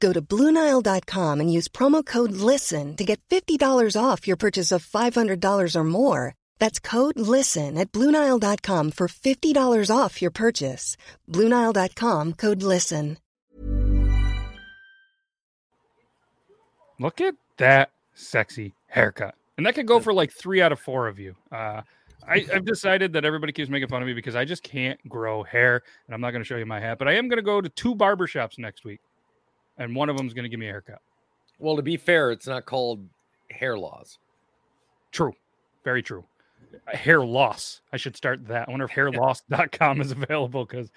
Go to Bluenile.com and use promo code LISTEN to get $50 off your purchase of $500 or more. That's code LISTEN at Bluenile.com for $50 off your purchase. Bluenile.com code LISTEN. Look at that sexy haircut. And that could go for like three out of four of you. Uh, I, I've decided that everybody keeps making fun of me because I just can't grow hair. And I'm not going to show you my hat, but I am going to go to two barbershops next week. And one of them is going to give me a haircut. Well, to be fair, it's not called hair laws. True. Very true. Hair loss. I should start that. I wonder if hairloss.com is available because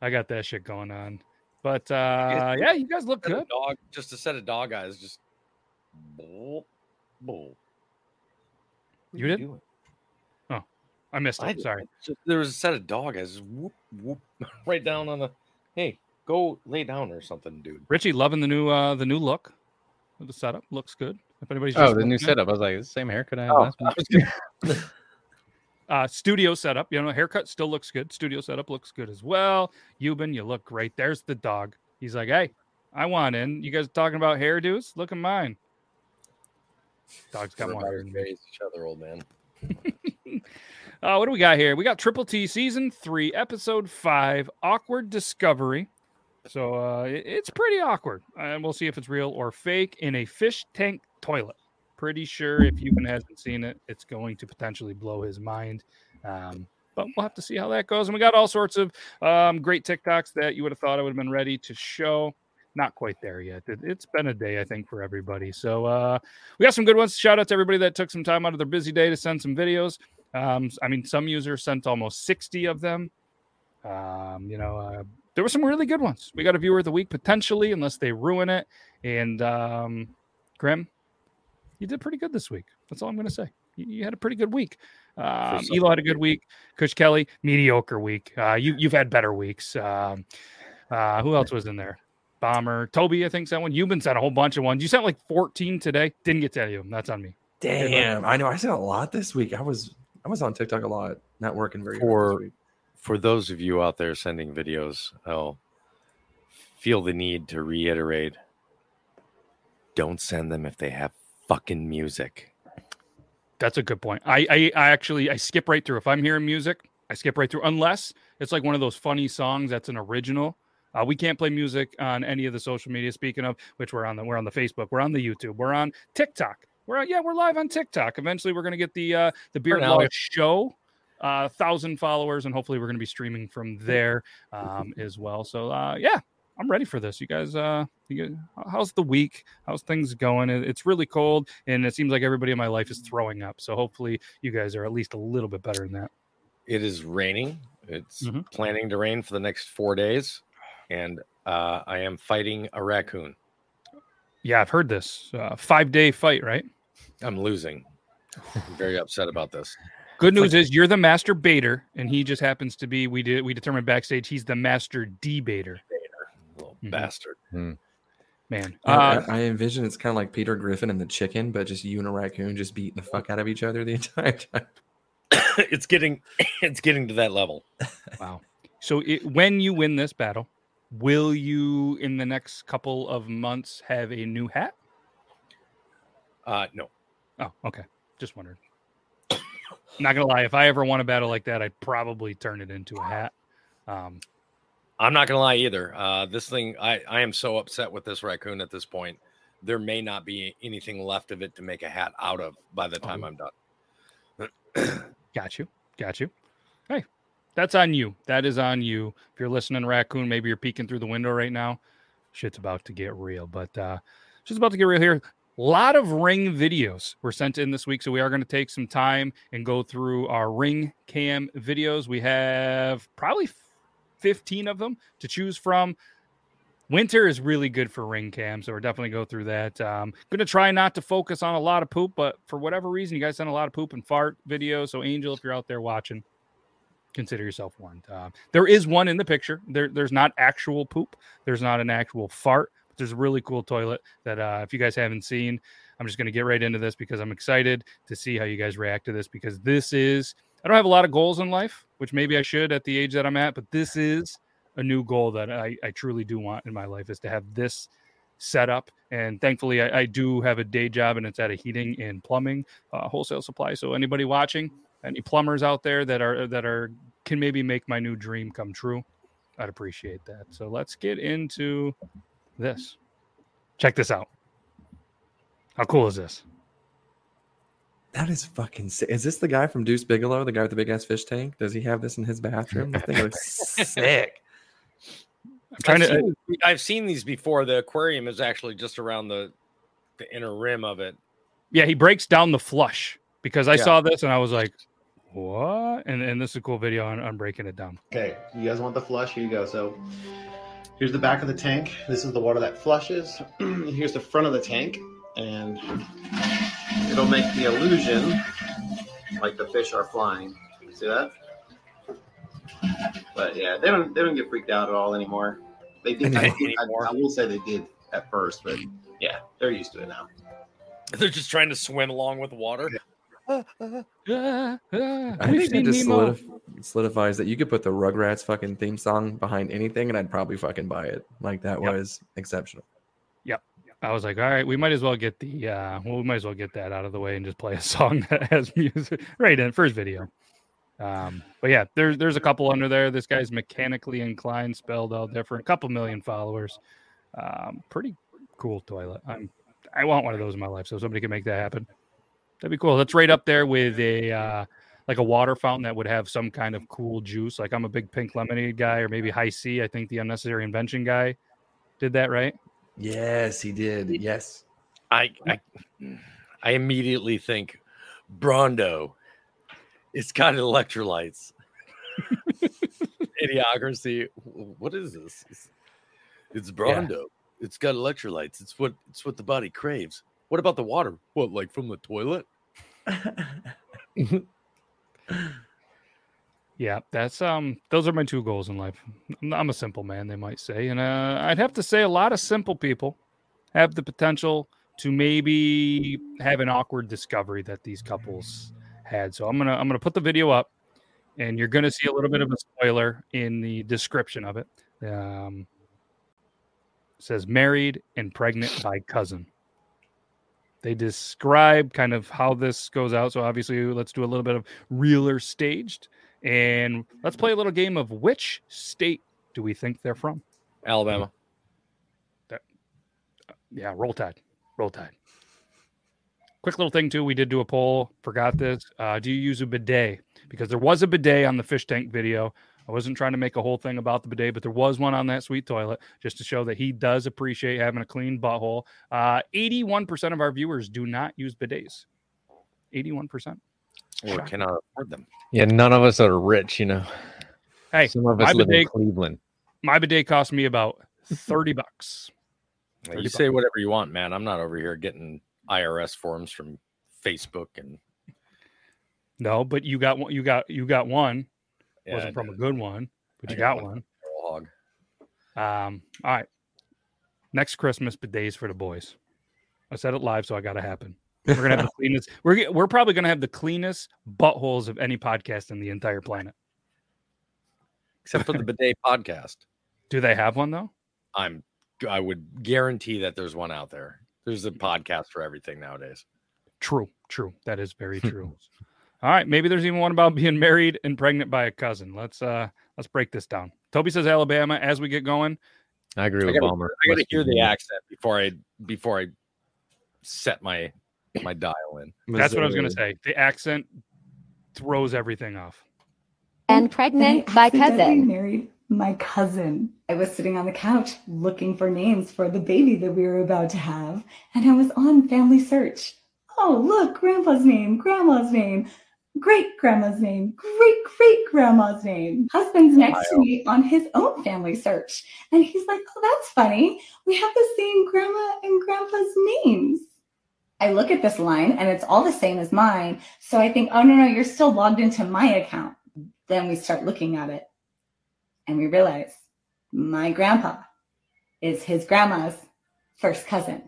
I got that shit going on. But uh, yeah, you guys look good. Dog, just a set of dog eyes, just bull, bull. You are did? doing? I missed it. did. Sorry. Just- there was a set of dog eyes, whoop whoop, right down on the. Hey, go lay down or something, dude. Richie, loving the new uh the new look. The setup looks good. If anybody's Oh, the new looking setup. I was like, it's the same haircut I had Oh, last I week. was gonna- uh studio setup you know haircut still looks good studio setup looks good as well Yuban, you look great there's the dog he's like hey i want in you guys talking about hairdos look at mine dog's got more hair than me. raised each other, old man. uh what do we got here we got triple t season three episode five awkward discovery so uh it- it's pretty awkward and we'll see if it's real or fake in a fish tank toilet pretty sure if Yuban hasn't seen it it's going to potentially blow his mind um but we'll have to see how that goes. And we got all sorts of um, great TikToks that you would have thought I would have been ready to show. Not quite there yet. It, has been a day, I think, for everybody. So uh, we got some good ones. Shout out to everybody that took some time out of their busy day to send some videos. Um, I mean, some users sent almost 60 of them. Um, you know, uh, there were some really good ones. We got a viewer of the week potentially, unless they ruin it. And um, Grim, you did pretty good this week. That's all I'm going to say. You, you had a pretty good week. Um, some Elo had a good week. Kush Kelly, mediocre week. Uh, you you've had better weeks. Um, uh, who else was in there? Bomber, Toby, I think sent one. You've been sent a whole bunch of ones. You sent like 14 today. Didn't get to any of them. That's on me. Damn, I know. I said a lot this week. I was I was on TikTok a lot, not working very hard For- this week. For those of you out there sending videos, I'll feel the need to reiterate: don't send them if they have fucking music. That's a good point. I, I I actually I skip right through. If I'm hearing music, I skip right through unless it's like one of those funny songs that's an original. Uh, we can't play music on any of the social media. Speaking of which, we're on the we're on the Facebook, we're on the YouTube, we're on TikTok. We're on, yeah, we're live on TikTok. Eventually, we're gonna get the uh, the Beard. Law Show, uh, thousand followers, and hopefully, we're gonna be streaming from there um, as well. So uh, yeah, I'm ready for this. You guys, uh, you guys, how's the week? How's things going? It's really cold, and it seems like everybody in my life is throwing up. So hopefully, you guys are at least a little bit better than that. It is raining. It's Mhm. planning to rain for the next four days, and uh, I am fighting a raccoon. Yeah, I've heard this uh, five day fight. Right. I'm losing. I'm very upset about this. Good news is you're the master baiter, and he just happens to be. We did we determined backstage he's the master debater. Little Mhm. bastard. Man, uh, I, I envision it's kind of like Peter Griffin and the chicken, but just you and a raccoon just beating the fuck out of each other the entire time. it's getting it's getting to that level. wow. So it, when you win this battle, Will you, in the next couple of months, have a new hat? Uh, no. Oh, okay. Just wondered. Not gonna lie, if I ever won a battle like that, I'd probably turn it into a hat. Um, I'm not gonna lie either. Uh, this thing, I I am so upset with this raccoon at this point. There may not be anything left of it to make a hat out of by the time Oh. I'm done. Got you. Got you. Hey, that's on you. That is on you. If you're listening, Raccoon, maybe you're peeking through the window right now. Shit's about to get real, but uh shit's about to get real here. A lot of ring videos were sent in this week, so we are going to take some time and go through our ring cam videos. We have probably 15 of them to choose from. Winter is really good for ring cam, so we're definitely going to go through that. Um, going to try not to focus on a lot of poop, but for whatever reason, you guys sent a lot of poop and fart videos. So, Angel, if you're out there watching, consider yourself warned. Uh, there is one in the picture. There, there's not actual poop. There's not an actual fart. There's a really cool toilet that, uh, if you guys haven't seen, I'm just going to get right into this because I'm excited to see how you guys react to this because this is. I don't have a lot of goals in life, which maybe I should at the age that I'm at, but this is a new goal that I, I truly do want in my life is to have this set up. And thankfully, I, I do have a day job and it's at a heating and plumbing uh, wholesale supply. So anybody watching, any plumbers out there that are that are can maybe make my new dream come true, I'd appreciate that. So let's get into this. Check this out. How cool is this? That is fucking sick. Is this the guy from Deuce Bigalow, the guy with the big ass fish tank? Does he have this in his bathroom? This thing looks sick. I'm trying I've to. seen, uh, I've seen these before. The aquarium is actually just around the the inner rim of it. Yeah, he breaks down the flush because I Yeah. saw this and I was like, "What?" And and this is a cool video on, on breaking it down. Okay, you guys want the flush? Here you go. So here's the back of the tank. This is the water that flushes. here's the front of the tank, and it'll make the illusion like the fish are flying. See that? But yeah, they don't they don't get freaked out at all anymore. They did. I, I, I will say they did at first, but yeah, they're used to it now. They're just trying to swim along with the water. Ah, ah, I think it just solidif- solidifies that you could put the Rugrats fucking theme song behind anything, and I'd probably fucking buy it. Like that Yep. was exceptional. Yep. I was like, all right, we might as well get the uh well, we might as well get that out of the way and just play a song that has music right in first video. Um, but yeah, there's there's a couple under there. This guy's mechanically inclined, spelled all different, couple million followers. Um, pretty cool toilet. I'm I want one of those in my life, so somebody can make that happen. That'd be cool. That's right up there with a uh like a water fountain that would have some kind of cool juice. Like I'm a big pink lemonade guy, or maybe Hi-C. I think the unnecessary invention guy did that right. Yes, he did. Yes. I, I I immediately think Brawndo. It's got electrolytes. Idiocracy. What is this? It's, it's Brawndo. It's got electrolytes. It's what it's what the body craves. What about the water? What, like from the toilet? Yeah, that's um those are my two goals in life. I'm- a simple man, they might say. And uh, I'd have to say a lot of simple people have the potential to maybe have an awkward discovery that these couples had. So I'm to I'm to put the video up and you're to see a little bit of a spoiler in the description of it. Um it says married and pregnant by cousin. They describe kind of how this goes out. So obviously, let's do a little bit of realer staged, and let's play a little game of which state do we think they're from? Alabama. Yeah, roll tide, roll tide. Quick little thing too. We did do a poll. Forgot this. Uh, do you use a bidet? Because there was a bidet on the fish tank video. I wasn't trying to make a whole thing about the bidet, but there was one on that sweet toilet just to show that he does appreciate having a clean butthole. Uh, 81% of our viewers do not use bidets. 81%. Or cannot afford them. Yeah, none of us are rich, you know. Hey, Some of my us live in bidet, Cleveland. my bidet cost me about 30 bucks. You 30 say whatever you want, man. I'm not over here getting IRS forms from Facebook and No, but you got one. You got you got one. Yeah, Wasn't from a good one, but I you got one. Um, all right. Next Christmas, bidets for the boys. I said it live, so I got to happen. We're gonna have the cleanest. We're we're probably gonna have the cleanest buttholes of any podcast in the entire planet. Except for the bidet podcast. Do they have one though? I'm I would guarantee that there's one out there. There's a podcast for everything nowadays. True, true. That is very true. All right, maybe there's even one about being married and pregnant by a cousin. Let's uh let's break this down. Toby says Alabama as we get going. I agree I with gotta, Balmer. I gotta West hear the accent before I before I set my my dial in. That's what I was gonna say. The accent throws everything off. and pregnant by cousin. married my cousin. I was sitting on the couch looking for names for the baby that we were about to have, and I was on Family Search. Oh, look, grandpa's name, grandma's name, great grandma's name, great great grandma's name. Husband's next to me on his own Family Search. And he's like, Oh, that's funny. We have the same grandma and grandpa's names. I look at this line and it's all the same as mine. So I think, Oh, no, no, you're still logged into my account. Then we start looking at it and we realize my grandpa is his grandma's first cousin.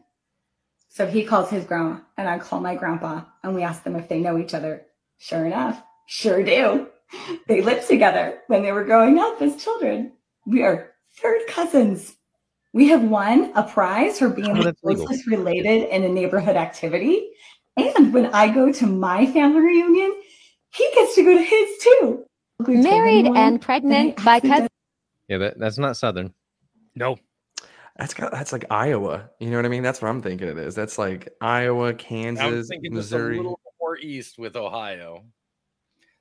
So he calls his grandma and I call my grandpa and we ask them if they know each other. Sure enough, sure do. They lived together when they were growing up as children. We are third cousins. We have won a prize for being Oh, the that's legal. closest related in a neighborhood activity. And when I go to my family reunion, he gets to go to his too. Married and pregnant by cousin. Yeah, that, that's not Southern. No. That's got that's like Iowa. You know what I mean? That's what I'm thinking it is. That's like Iowa, I was Kansas, thinking just a Missouri. little more east with Ohio.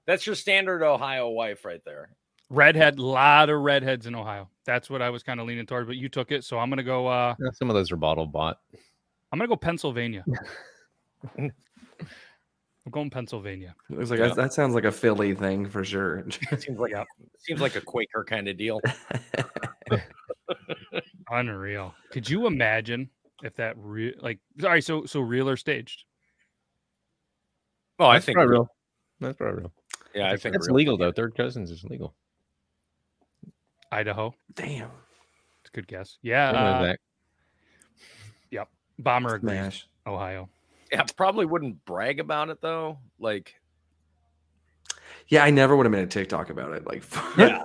That's your standard Ohio wife right there. Redhead, lot of redheads in Ohio. That's what I was kind of leaning toward, but you took it. So I'm gonna go uh Yeah, Some of those are bottle bought. I'm gonna go Pennsylvania. I'm going Pennsylvania. It was like Yeah. that, that sounds like a Philly thing for sure. Seems like a, seems like a Quaker kind of deal. Unreal. Could you imagine if that re- like sorry, so so real or staged? Oh, I That's think probably real. That's probably real. Yeah, I think That's real. legal though. Third cousins is legal. Idaho. Damn. It's a good guess. Yeah. Uh. Yep. Bomber agrees. Smash. Ohio. Yeah, probably wouldn't brag about it though. Like, Yeah, I never would have made a TikTok about it. Like, yeah,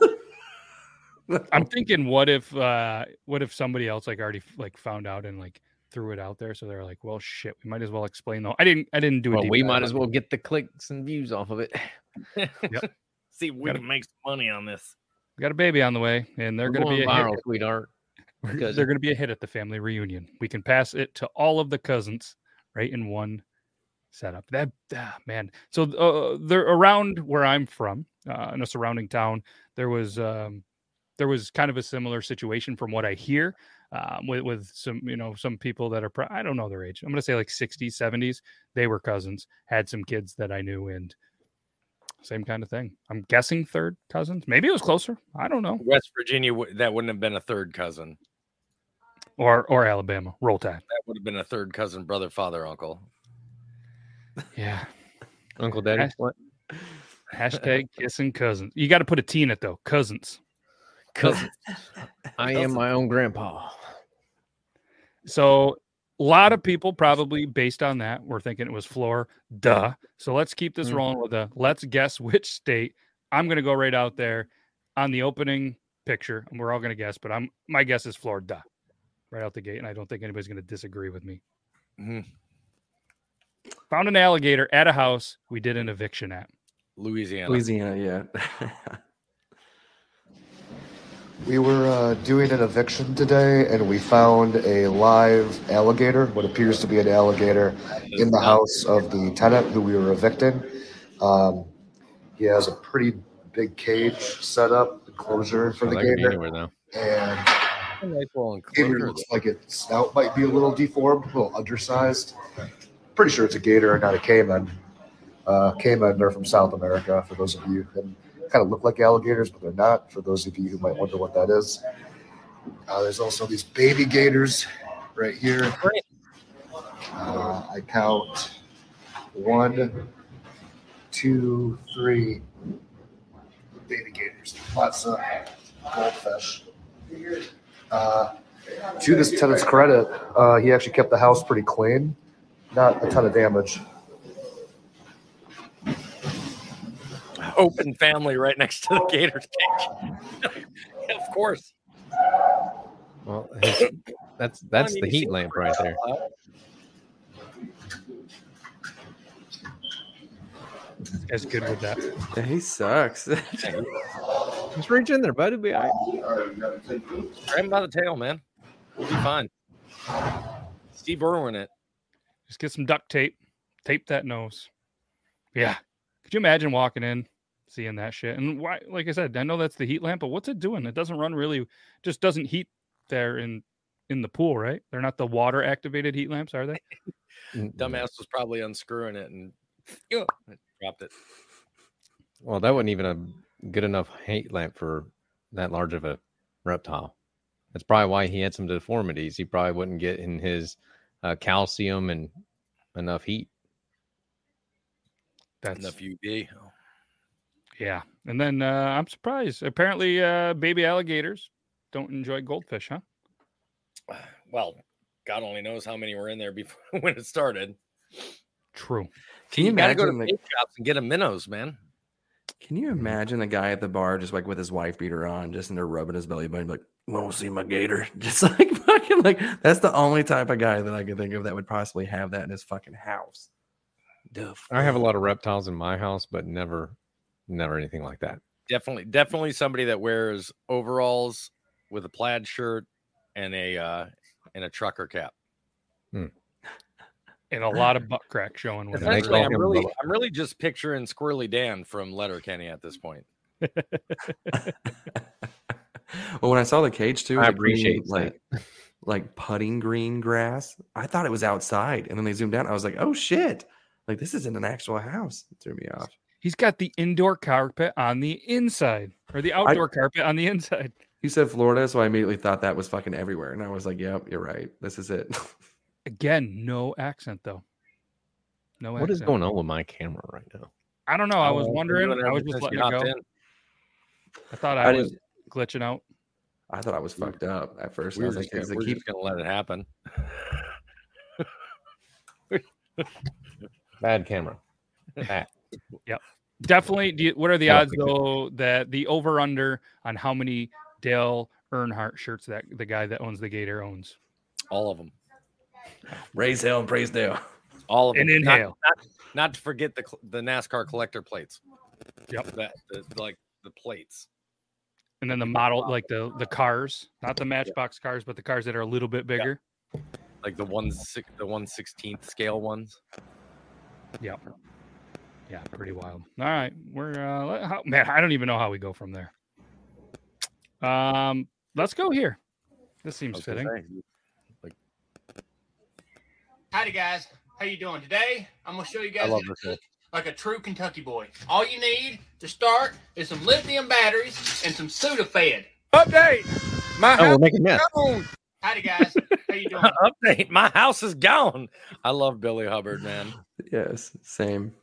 I'm thinking, what if, uh, what if somebody else like already like found out and like threw it out there? So they're like, well, shit, we might as well explain though. I didn't, I didn't do it. Well, we might as well get the clicks and views off of it. see, if we Gotta- can make some money on this. We got a baby on the way, and they're going to be a viral, hit. sweetheart. They're going to be a hit at the family reunion. We can pass it to all of the cousins, right in one setup. That ah, man. So uh, they're around where I'm from, uh, in a surrounding town. There was um, there was kind of a similar situation from what I hear. Um, with, with some, you know, some people that are, pro- I don't know their age. I'm going to say like 60s, 70s. They were cousins, had some kids that I knew, and same kind of thing. I'm guessing third cousins. Maybe it was closer. I don't know. West Virginia, that wouldn't have been a third cousin. Or or Alabama. Roll Tide. That would have been a third cousin, brother, father, uncle. Yeah. Uncle Daddy. Hash- What? Hashtag kissing cousins. You got to put a T in it though. Cousins. Cousins. I am my own grandpa. So a lot of people probably based on that were thinking it was floor. Duh. So let's keep this Mhm. rolling with a let's guess which state. I'm gonna go right out there on the opening picture. and We're all gonna guess, but I'm my guess is Florida. Right out the gate, and I don't think anybody's gonna disagree with me. Mhm. Found an alligator at a house we did an eviction at. Louisiana. Louisiana, yeah. We were uh, doing an eviction today, and we found a live alligator, what appears to be an alligator, in the house of the tenant who we were evicting. Um, he has a pretty big cage set up, enclosure for the that could be gator, anywhere though. and A nice gator looks like its snout might be a little deformed, a little undersized. Pretty sure it's a gator and not a caiman. Uh, caiman are from South America, for those of you, and kind of look like alligators, but they're not. For those of you who might wonder what that is, uh, there's also these baby gators right here. Uh, I count one, two, three baby gators. Lots of goldfish. Uh, to this tenant's credit, uh, he actually kept the house pretty clean. Not a ton of damage. Open family right next to the oh. gator's cage. of course. Well, his, that's that's mean, the heat lamp right there. As good with that. Yeah, he sucks. Just reach in there, buddy. Be all right. Grab him by the tail, man. We'll be fine. Steve Irwin it. Just get some duct tape, tape that nose. Yeah. Could you imagine walking in, seeing that shit? And why, like I said, I know that's the heat lamp, but what's it doing? It doesn't run really, just doesn't heat there in in the pool, right? They're not the water activated heat lamps, are they? Dumbass was probably unscrewing it and Ugh, dropped it. Well, that wasn't even a good enough heat lamp for that large of a reptile. That's probably why he had some deformities. He probably wouldn't get in his uh, calcium and enough heat. That's Enough UV. Yeah. And then uh, I'm surprised. Apparently, uh, baby alligators don't enjoy goldfish, huh? Well, God only knows how many were in there before when it started. True. Can you gotta go to imagine, like- bait shops and get a minnows, man. Can you imagine the guy at the bar just like with his wife beater on, just in there rubbing his belly button, like, "Want to see my gator?" Just like fucking like that's the only type of guy that I can think of that would possibly have that in his fucking house. The I have a lot of reptiles in my house, but never, never anything like that. Definitely, definitely somebody that wears overalls with a plaid shirt and a uh and a trucker cap. And a lot of butt crack showing with And. Essentially, I'm really, Bubba. I'm really just picturing Squirrely Dan from Letterkenny at this point. Well, when I saw the cage too, I the green, appreciate like like putting green grass. I thought it was outside, and then they zoomed out. I was like, "Oh shit!" Like this isn't an actual house. It threw me off. He's got the indoor carpet on the inside or the outdoor carpet on the inside. You said Florida, so I immediately thought that was fucking everywhere, and I was like, "Yep, you're right. This is it." Again, no accent though. No What is accent. going on with my camera right now? I don't know. I was Oh, wondering. I was just since letting it go. in. I thought I I, was glitching out. I thought I was fucked up at first. We I was just like, gonna, "Does it we're keep gonna let it happen. Bad camera. Bad. Yep. Definitely. Do you, what are the I odds though that the over under on how many Dale Earnhardt shirts that the guy that owns the Gator owns? All of them. raise hell and praise Dale?" All of them. And inhale. Not, not to forget the the NASCAR collector plates. Yep. That the, like the plates. And then the model, like the the cars, not the Matchbox cars, but the cars that are a little bit bigger. Like the one six, the one sixteenth scale ones. Yep. Yeah, pretty wild. All right, we're uh, how, man. I don't even know how we go from there. Um, let's go here. This seems fitting. say, Like Howdy guys, how you doing today? I'm gonna show you I guys love how to this. cook like a true Kentucky boy. All you need to start is some lithium batteries and some Sudafed. Update. My Oh, we're house making is gone. Howdy guys, how you doing? Update. My house is gone. I love Billy Hubbard, man. Yes, same.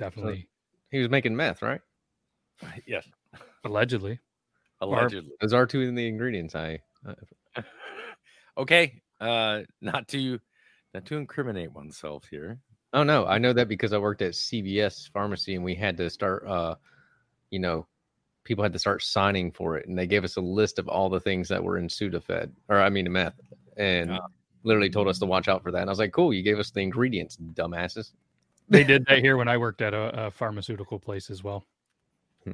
Definitely, He was making meth, right? Yes. allegedly. Allegedly. Those are two in the ingredients. I uh, Okay. Uh not to not to incriminate oneself here. oh no, I know that because I worked at CVS pharmacy and we had to start. uh You know, people had to start signing for it, and they gave us a list of all the things that were in Sudafed, or I mean meth, and Ah. literally told us to watch out for that. And I was like, cool, you gave us the ingredients, dumbasses. They did that here when I worked at a, a pharmaceutical place as well. Hmm.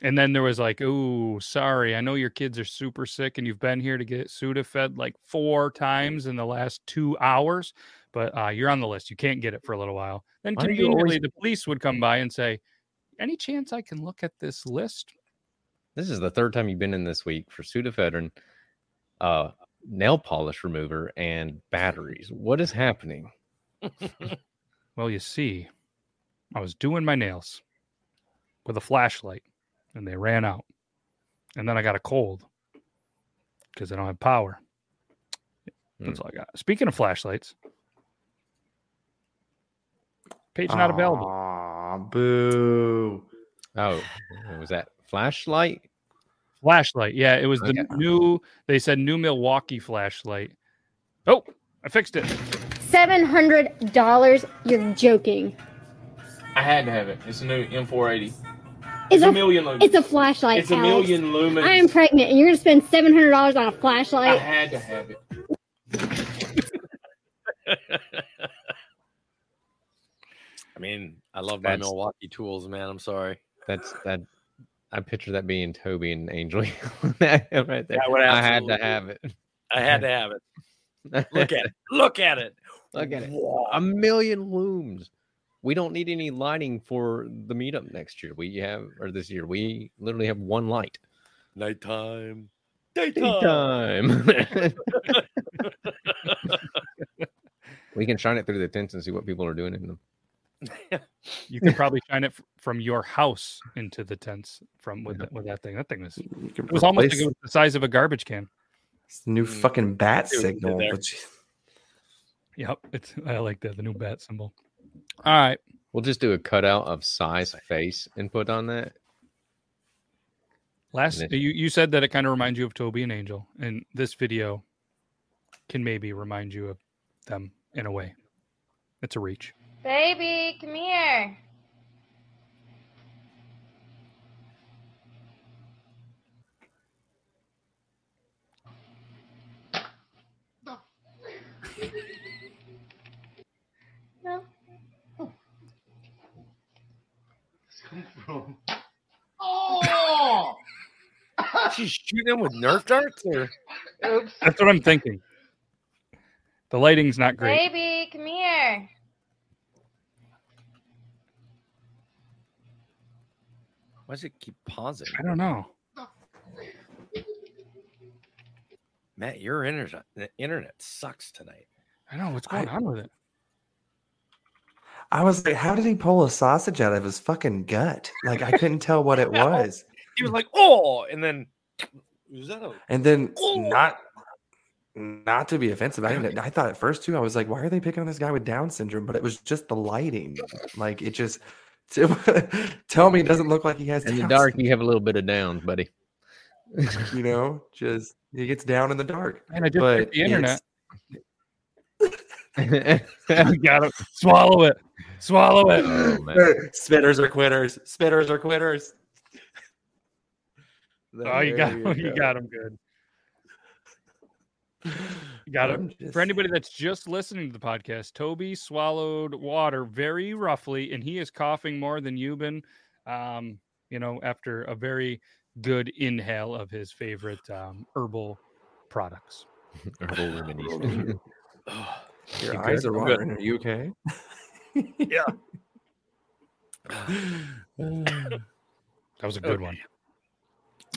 And then there was like, "Oh, sorry, I know your kids are super sick, and you've been here to get Sudafed like four times in the last two hours, but uh, you're on the list. You can't get it for a little while." Then Why conveniently, always- the police would come by and say, "Any chance I can look at this list?" This is the third time you've been in this week for Sudafedrin, uh, nail polish remover, and batteries. What is happening? Well, you see, I was doing my nails with a flashlight and they ran out. And then I got a cold because I don't have power. Hmm. That's all I got. Speaking of flashlights, page not available. Aw, boo. Oh, was that flashlight? Flashlight. Yeah, it was the new, they said new Milwaukee flashlight. Oh, I fixed it. $700? You're joking. I had to have it. It's a new M480. It's a a million lumens. It's a flashlight. It's a million lumens. I am pregnant, and you're gonna spend seven hundred dollars on a flashlight. I had to have it. I mean, I love my That's- Milwaukee tools, man. I'm sorry. That's that. I picture that being Toby and Angel right there. I had to have it. I had to have it. Look at it. Look at it. Look at it. A million looms. We don't need any lighting for the meetup next year. We have, or this year, we literally have one light. Nighttime. Daytime. we can shine it through the tents and see what people are doing in them. You can probably shine it f- from your house into the tents from with that, with that thing. That thing was it was almost like it was the size of a garbage can. It's the new mm. fucking bat See what you signal. There. but you- Yep, it's I like that the new bat symbol. All right, We'll just do a cutout of size face and put on that. last And you you said that it kind of reminds you of Toby and Angel, and this video can maybe remind you of them in a way. It's a reach. Baby, come here. Oh! She's shooting him with Nerf darts? Or... Oops. That's what I'm thinking. The lighting's not great. Baby, come here. Why does it keep pausing? I don't know. Matt, your internet internet sucks tonight. I know what's going on with it. I was like, how did he pull a sausage out of his fucking gut? Like I couldn't tell what it was. He was like, oh, and then was that a And then oh. not not to be offensive, I didn't, I thought at first too, I was like, why are they picking on this guy with Down syndrome? But it was just the lighting. Like it just tell me it doesn't look like he has In the Down dark, you have a little bit of downs, buddy. you know, just he gets down in the dark. And I just but the internet. you got to swallow it. Swallow it. Oh. Spitters are quitters. Spitters are quitters. Oh, you got There you, go. got him good. You got I'm just- For anybody that's just listening to the podcast, Toby swallowed water very roughly, and he is coughing more than you've been. Um, you know, after a very good inhale of his favorite um, herbal products. Herbal remedies. Your You eyes good? are I'm watering. Are you okay? Yeah. That was a good one.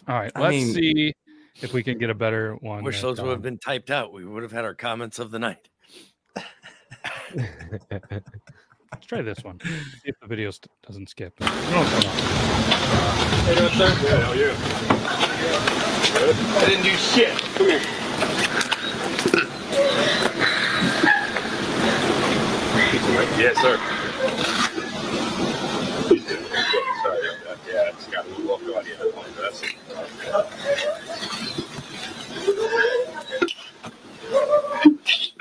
All right, let's mean- see if we can get a better one. Wish that, those would have been typed out. We would have had our comments of the night. Let's try this one. See if the video st- doesn't skip. I don't what's going on. How doing, sir? Good. How are you? Good. I didn't do shit. Come here. Yes, sir. Sorry about that. Yeah, it's got a little off the audio. That's-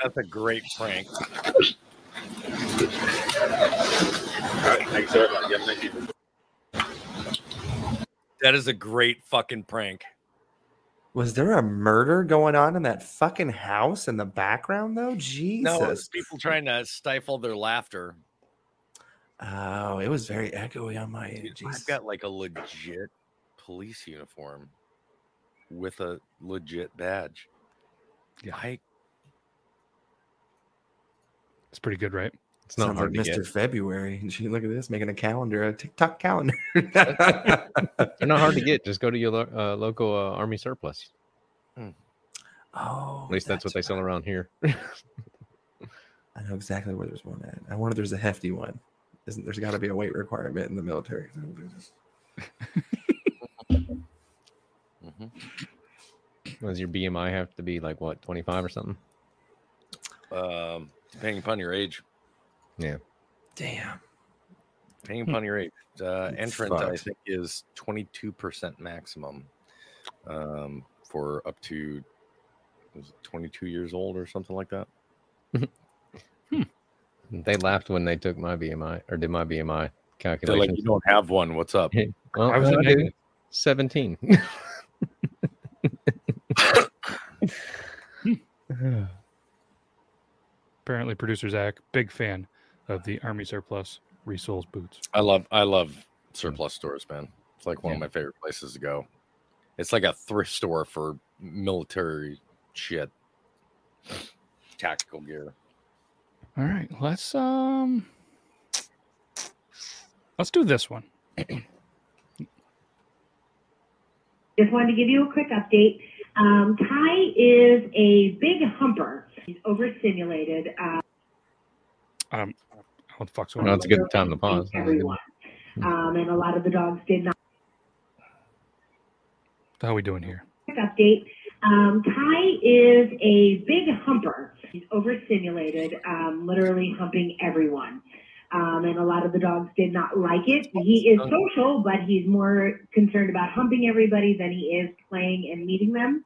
That's a great prank. All right, thanks, sir. Yeah, thank you. That is a great fucking prank. Was there a murder going on in that fucking house in the background though? Jesus. No, it's people trying to stifle their laughter. Oh, it was very echoey on my. Dude, I've got like a legit police uniform with a legit badge. Yeah. I It's pretty good, right? It's not Sounds hard like to Mr. get. February. Gee, look at this, making a calendar, a TikTok calendar. They're not hard to get. Just go to your lo- uh, local uh, army surplus. Oh, At least that's, what they sell around here. I know exactly where there's one at. I wonder if there's a hefty one. Isn't there's got to be a weight requirement in the military? Does your BMI have to be like what, 25 or something? um depending upon your age. Yeah. Damn. Depending upon your age. Uh entrant I think is 22% maximum. Um for up to was it 22 years old or something like that. They laughed when they took my BMI or did my BMI. They're like, you don't have one. What's up? well, Why was it I 17. Apparently, producer Zach, big fan of the Army surplus resoles boots. I love I love surplus stores, man. It's like one of my favorite places to go. It's like a thrift store for military shit. Tactical gear. All right, let's um, let's do this one. Just wanted to give you a quick update. Um, Kai is a big humper. He's overstimulated. Uh, Um, what the fuck's Well, going on? that's a good time to pause. everyone. Um, and a lot of the dogs did not. How are we doing here? Quick update. Um, Kai is a big humper. He's overstimulated, um, literally humping everyone. Um, and a lot of the dogs did not like it. He is social, but he's more concerned about humping everybody than he is playing and meeting them.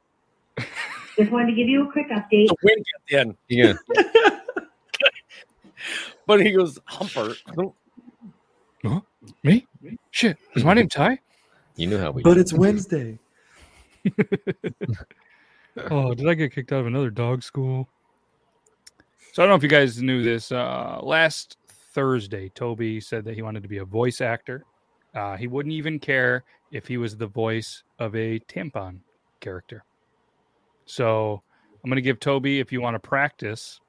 Just wanted to give you a quick update. The wink at the end. Yeah. But he goes, Humper. Huh? Me? Shit, is my name Ty? You knew how we But it's Wednesday. Oh, did I get kicked out of another dog school? So I don't know if you guys knew this. Uh, last Thursday, Toby said that he wanted to be a voice actor. Uh, he wouldn't even care if he was the voice of a tampon character. So I'm going to give Toby, if you want to practice,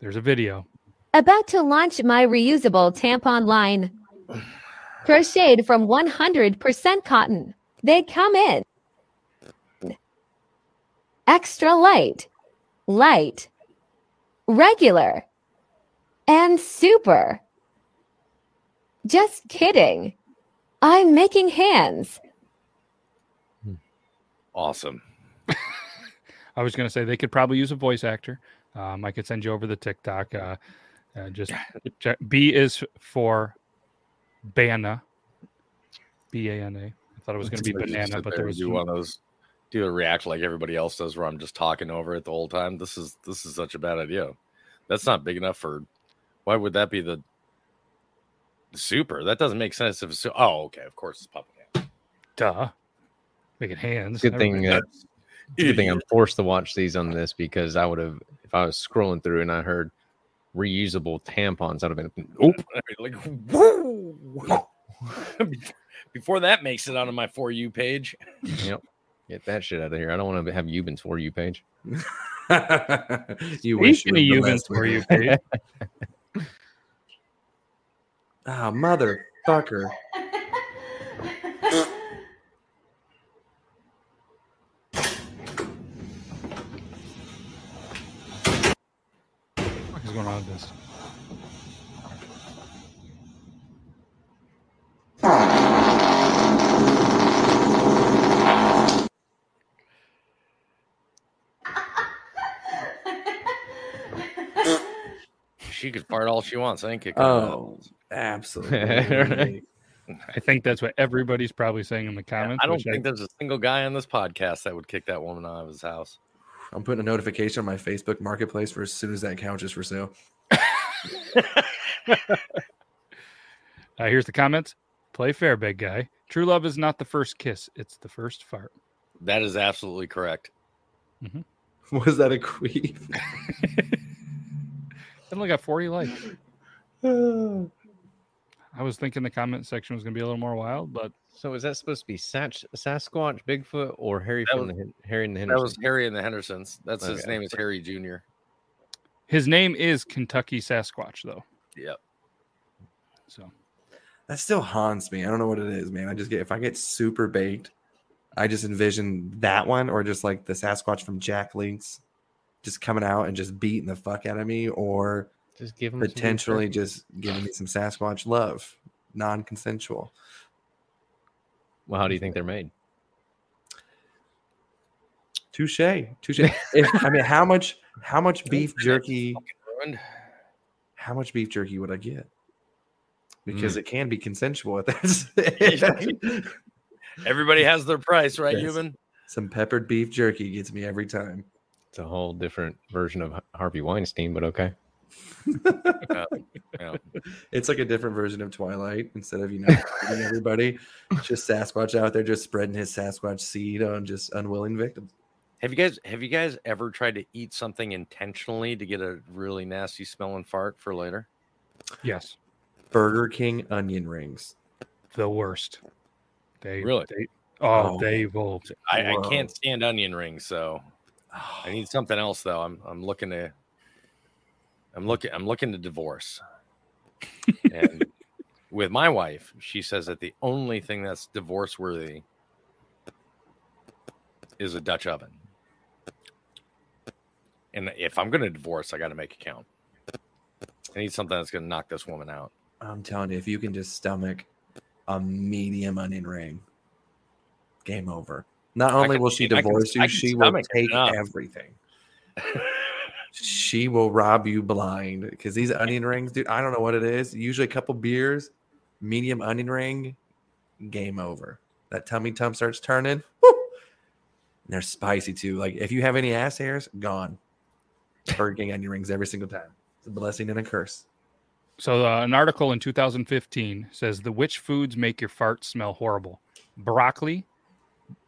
there's a video. About to launch my reusable tampon line. Crocheted from 100% cotton. They come in extra light, light, regular, and super. Just kidding. I'm making hands. Awesome. I was going to say they could probably use a voice actor. Um, I could send you over the TikTok. Uh, uh, just check. B is for Bana. B A N A. I thought it was going to be banana, but there there was do one of those do a react like everybody else does where I'm just talking over it the whole time. This is this is such a bad idea. That's not big enough for why would that be the super? That doesn't make sense if it's oh okay, of course it's puppet hand. duh. Making hands. Good thing. Everybody- Uh, good thing I'm forced to watch these on this because I would have, if I was scrolling through and I heard reusable tampons, out of have been, oop. like whoa. Before that makes it onto my for you page. Yep. Get that shit out of here. I don't want to have Yuban's for you page. you wish you Speaking of the Yuban's best for you it. page. Ah, motherfucker. What is going on with this? She could fart all she wants. I ain't kicking her Oh, out. absolutely. I think that's what everybody's probably saying in the comments. I don't which think there's a single guy on this podcast that would kick that woman out of his house. I'm putting a notification on my Facebook marketplace for as soon as that couch is for sale. Uh, here's the comments. Play fair, big guy. True love is not the first kiss; it's the first fart. That is absolutely correct. Was that a queef? It only got 40 likes. I was thinking the comment section was going to be a little more wild, but So is that supposed to be Sach- Sasquatch, Bigfoot, or Harry That from was- the Harry and the Hendersons? That was Harry and the Hendersons. That's his name is Harry Jr. his name is Kentucky Sasquatch, though. Yep. So That still haunts me. I don't know what it is, man. I just get if I get super baked, I just envision that one or just like the Sasquatch from Jack Links just coming out and just beating the fuck out of me, or Just give him potentially just giving me some Sasquatch love, non-consensual. Well, how do you think they're made? Touche, touche. If- I mean, how much how much beef jerky? How much beef jerky would I get? Mm. Because it can be consensual at that. Everybody has their price, right, Yes. Human? Some peppered beef jerky gets me every time. It's a whole different version of Harvey Weinstein, but okay. Yeah, yeah. It's like a different version of Twilight. Instead of you know everybody, just Sasquatch out there just spreading his Sasquatch seed on just unwilling victims. Have you guys have you guys ever tried to eat something intentionally to get a really nasty smelling fart for later? Yes. Burger King onion rings. The worst. They Really? They, oh, Oh. they will. I, I can't stand onion rings, so I need something else though. I'm I'm looking to I'm looking I'm looking to divorce. and with my wife, she says that the only thing that's divorce worthy is a Dutch oven. And if I'm gonna divorce, I gotta make it count. I need something that's gonna knock this woman out. I'm telling you, if you can just stomach a medium onion ring, game over. Not only can- will she I can- divorce you, she will take everything. she will rob you blind because these onion rings, dude. I don't know what it is. Usually a couple beers, medium onion ring, game over. That tummy tum starts turning. woo! And they're spicy too. Like if you have any ass hairs, gone. Burger King onion rings every single time. It's a blessing and a curse. So uh, an article in 2015 says the which foods make your fart smell horrible? Broccoli,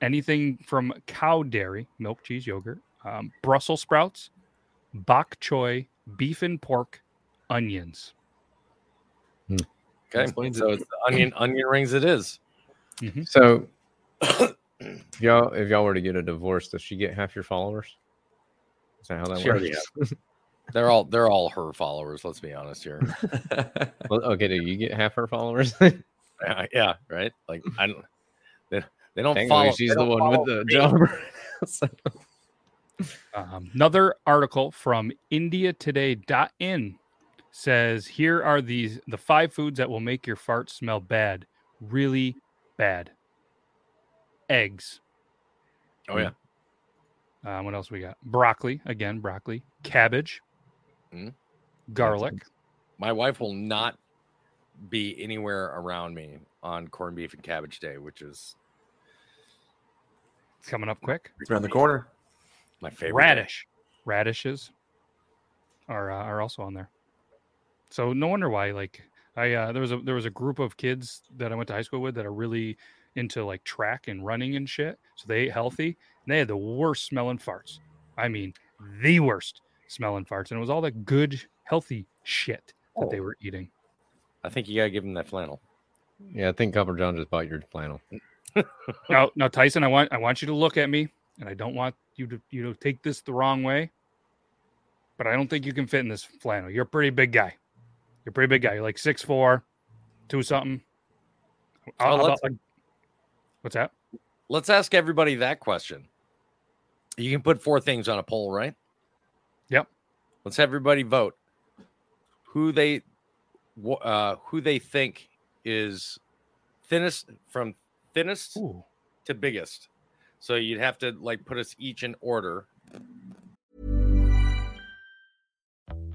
anything from cow dairy, milk, cheese, yogurt, um, Brussels sprouts, bok choy, beef and pork, onions. Okay, so it's onion onion rings. It is. So, if y'all if y'all were to get a divorce, does she get half your followers? Is that how that She already works? They're all they're all her followers. Let's be honest here. well, okay, do you get half her followers? Yeah, yeah, right. Like I don't. They, they don't Thankfully, follow. she's the don't one with the me. job. Um, another article from IndiaToday.in says here are these the five foods that will make your fart smell bad, really bad. Eggs. Oh yeah. Uh, what else we got? Broccoli again, broccoli, cabbage, Mhm. garlic. My wife will not be anywhere around me on corned beef and cabbage day, which is It's coming up quick. It's around the corner. my favorite. day. Radish, radishes are uh, are also on there. So no wonder why. Like I uh, there was a there was a group of kids that I went to high school with that are really into like track and running and shit. So they ate healthy and they had the worst smelling farts. I mean, the worst smelling farts, and it was all that good healthy shit that they Oh. were eating. I think you gotta give him that flannel. yeah, I think Copper John just bought your flannel. now, now Tyson, I want I want you to look at me, and I don't want you to you know take this the wrong way. But I don't think you can fit in this flannel. You're a pretty big guy. You're a pretty big guy. You're like six four, two something. Oh, about, like- what's that? Let's ask everybody that question. You can put four things on a poll, right? Yep. Let's have everybody vote who they uh, who they think is thinnest from thinnest to biggest. So you'd have to like put us each in order.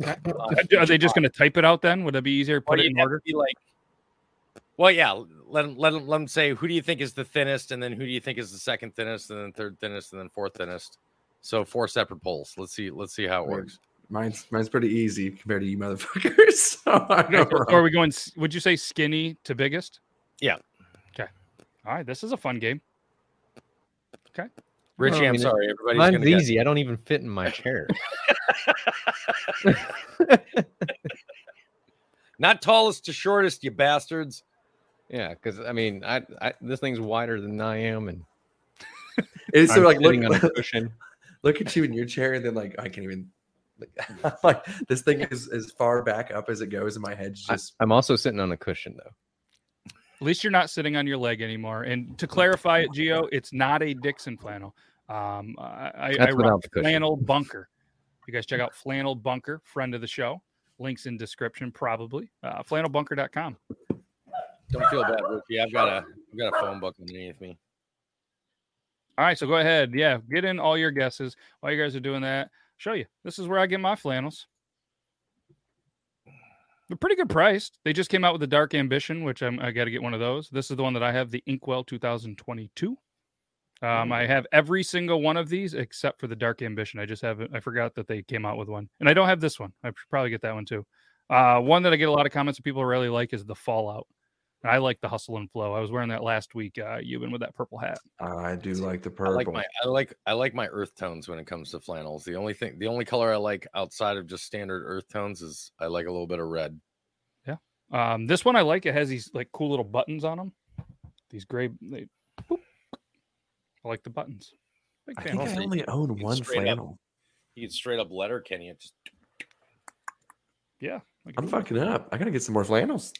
Uh, are they just going to type it out then? Would it be easier to Or put it in order? be like, well, yeah. Let them, let them let them say who do you think is the thinnest, and then who do you think is the second thinnest, and then third thinnest, and then fourth thinnest. So four separate polls. Let's see. Let's see how it works. Mine's mine's pretty easy compared to you motherfuckers. So I know. So are we going? Would you say skinny to biggest? Yeah. Okay. All right. This is a fun game. Okay. Richie, Well, I I'm sorry. Everybody's Mine's gonna guess. easy. I don't even fit in my chair. Not tallest to shortest, you bastards. Yeah, because I mean, I, I this thing's wider than I am, and It's I'm like sitting look, on a cushion. look at you in your chair, and then like I can't even. Like, like this thing is as far back up as it goes, and my head's I- just. I'm also sitting on a cushion though. At least you're not sitting on your leg anymore. And to clarify it, Geo, it's not a Dixxon flannel. Um, I, I, I That's rock without the cushion. flannel bunker. You guys check out flannel bunker, friend of the show. Links in description, probably. Uh, flannelbunker.com. Don't feel bad, Ricky. I've got a I've got a phone book underneath me. All right, so go ahead. Yeah, get in all your guesses while you guys are doing that. Show you. This is where I get my flannels. They're pretty good priced. They just came out with the Dark Ambition, which I'm, I got to get one of those. This is the one that I have, the Inkwell 2022. Um, I have every single one of these except for the Dark Ambition. I just haven't. I forgot that they came out with one, and I don't have this one. I should probably get that one too. Uh, one that I get a lot of comments that people really like is the Fallout. I like the hustle and flow. I was wearing that last week. Uh, you've been with that purple hat. I do like the I purple. like my I like I like my earth tones when it comes to flannels. The only thing the only color I like outside of just standard earth tones is I like a little bit of red. Yeah. Um, this one I like. It has these like cool little buttons on them. These gray. They, boop. I like the buttons. Big I fan. think I only own You one straight up- flannel. You can straight up Letterkenny and just Yeah. I'm fucking up. I gotta get some more flannels.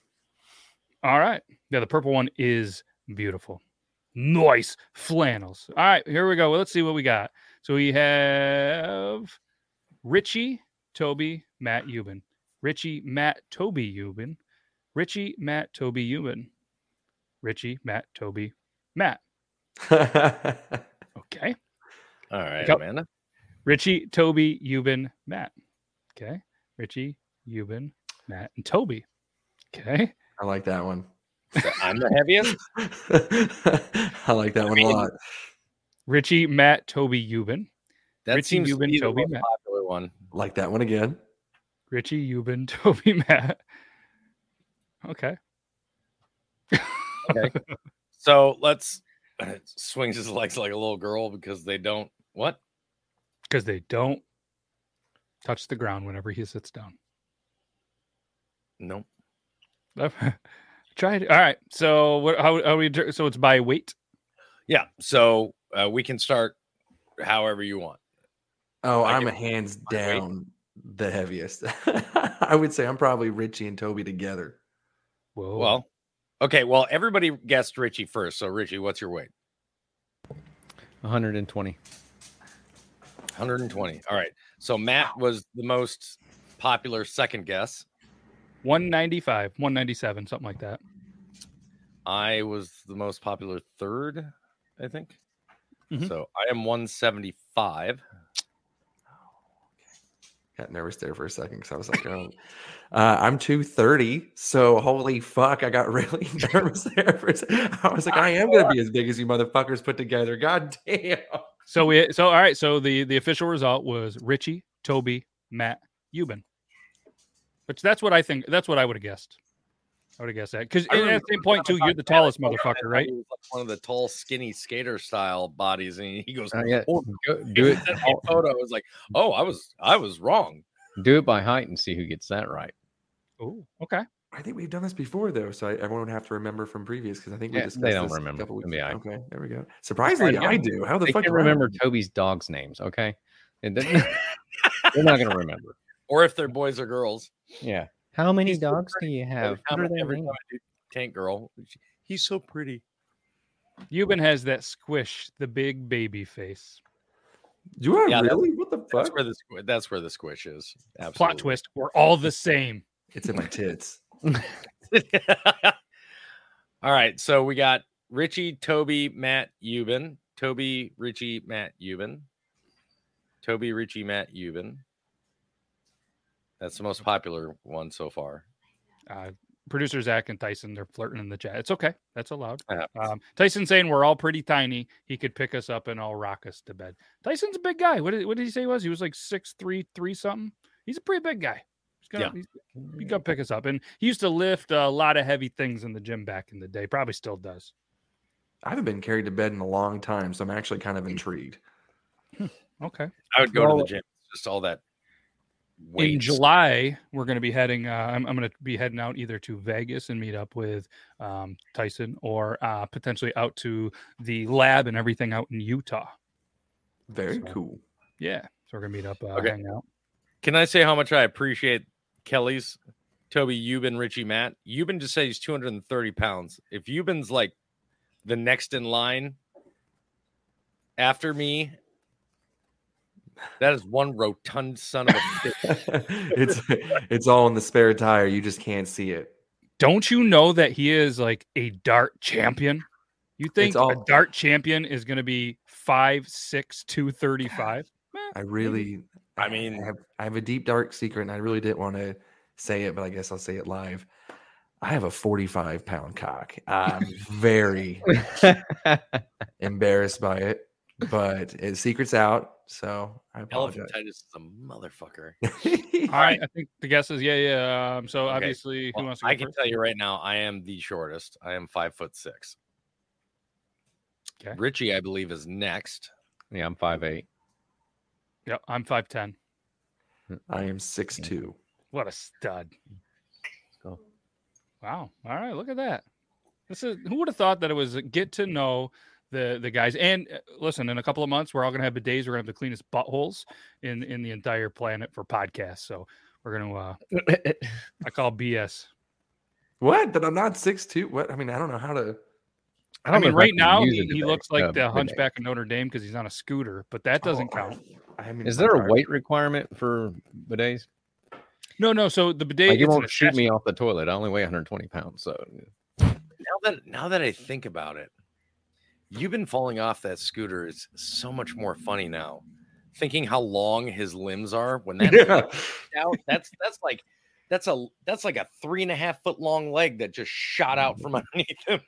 All right. Yeah, the purple one is beautiful. Nice flannels. All right, here we go. Well, let's see what we got. So we have Richie, Toby, Matt Yuban. Richie, Matt, Toby Yuban. Richie, Matt, Toby Yuban. Richie, Matt, Toby, Matt. Okay. All right, Go. Amanda. Richie, Toby, Yuban, Matt. Okay. Richie, Yuban, Matt, and Toby. Okay. I like that one. I'm the heaviest. I like that one a lot. Richie, Matt, Toby, Yuban. That Richie, seems to Yuban, be the Toby, most Matt. popular one. Like that one again. Richie, Yuban, Toby, Matt. Okay. Okay. so let's swings his legs like a little girl because they don't what? Because they don't touch the ground whenever he sits down. Nope. Try it. All right. So what? How, how we? So it's by weight. Yeah. So uh, we can start however you want. Oh, Like I'm a hands by weight? down the heaviest. I would say I'm probably Richie and Toby together. Whoa. Well, okay. Well, everybody guessed Richie first. So Richie, what's your weight? 120. 120. All right. So Matt was the most popular second guess. 195, 197, something like that. I was the most popular third, I think. Mhm. So I am 175. Got nervous there for a second because I was like, oh, uh, I'm 230. So holy fuck, I got really nervous there for a second. I was like, I am going to be as big as you motherfuckers put together. God damn. So we. So all right. So the the official result was Richie, Toby, Matt, Yuban. Which that's what I think. That's what I would have guessed. I would have guessed that because I at the same point too, you're the tallest motherfucker, right? He was like one of the tall, skinny skater style bodies, and he goes, Uh, yeah, "Oh, go- do it. sent photo. I was like, "Oh, I was, I was wrong." Do it by height and see who gets that right. Oh, okay. I think we've done this before, though. So I, everyone would have to remember from previous because I think we Yeah, discussed they don't this a remember. couple weeks It'll be ago. all Okay, there we go. Surprisingly, it I do. How the they fuck can do I remember? Toby's dogs' names? Okay, It they're not going to remember. Or if they're boys or girls. Yeah. How many He's so dogs do pretty. you Every have? time, What every time I do Tank Girl, he's so pretty. Yuban has that squish, the big baby face. Do I Yeah, that's- really? What the That's fuck? where the squ- that's where the squish is. Absolutely. Plot twist: We're all the same. It's in my tits. All right, so we got Richie, Toby, Matt, Yuban. Toby, Richie, Matt, Yuban. Toby, Richie, Matt, Yuban. That's the most popular one so far. Uh, producer Zach and Tyson, they're flirting in the chat. It's okay. That's allowed. That. Um, Tyson saying we're all pretty tiny. He could pick us up and all rock us to bed. Tyson's a big guy. What did, what did he say he was? He was like six three, three something. He's a pretty big guy. He's gonna, Yeah. he's, he gonna pick us up. And he used to lift a lot of heavy things in the gym back in the day. Probably still does. I haven't been carried to bed in a long time, so I'm actually kind of intrigued. Okay. I would go to the gym. Just all that. In. July, we're going to be heading. Uh, I'm, I'm going to be heading out either to Vegas and meet up with um, Tyson, or uh, potentially out to the lab and everything out in Utah. Very So- cool. Yeah, so we're gonna meet up, uh, Okay. hang out. Can I say how much I appreciate Kelly's Toby Yuban, Richie Matt? Yuban just said he's 230 pounds. If Yuban's like the next in line after me, that is one rotund son of a bitch. it's it's all in the spare tire. You just can't see it. Don't you know that he is like a dart champion? You think all- a dart champion is going to be five six two thirty five? I really, I mean, I have, I have a deep dark secret, and I really didn't want to say it, but I guess I'll say it live. I have a 45 pound cock. I'm very embarrassed by it, but it secret's out. So I apologize. Elephantitis is a motherfucker. All right, I think the guess is yeah, yeah. Um, so Okay. obviously, who wants to I can first? tell you right now, I am the shortest. I am five foot six. Okay. Richie, I believe, is next. Yeah, I'm five eight. Yep, I'm five ten. I am six two. What a stud! go. Wow. All right, look at that. This is who would have thought that it was get to know the the guys. And uh, listen, in a couple of months, we're all gonna have bidets. We're gonna have the cleanest buttholes in in the entire planet for podcasts. So we're gonna. uh I call BS. What? That I'm not six two? What? I mean, I don't know how to. I, mean, right now he, he today. looks like Yeah, the. Hunchback of Notre Dame because he's on a scooter, but that doesn't Oh, count. I mean, Is there a weight requirement for bidets? No, no. So the bidet Like, it it's an won't shoot me off the toilet. I only weigh 120 pounds, so Now that now that I think about it, you've been falling off that scooter is so much more funny now. Thinking how long his limbs are when that Yeah. out, that's that's like that's a that's like a three and a half foot long leg that just shot out from underneath him.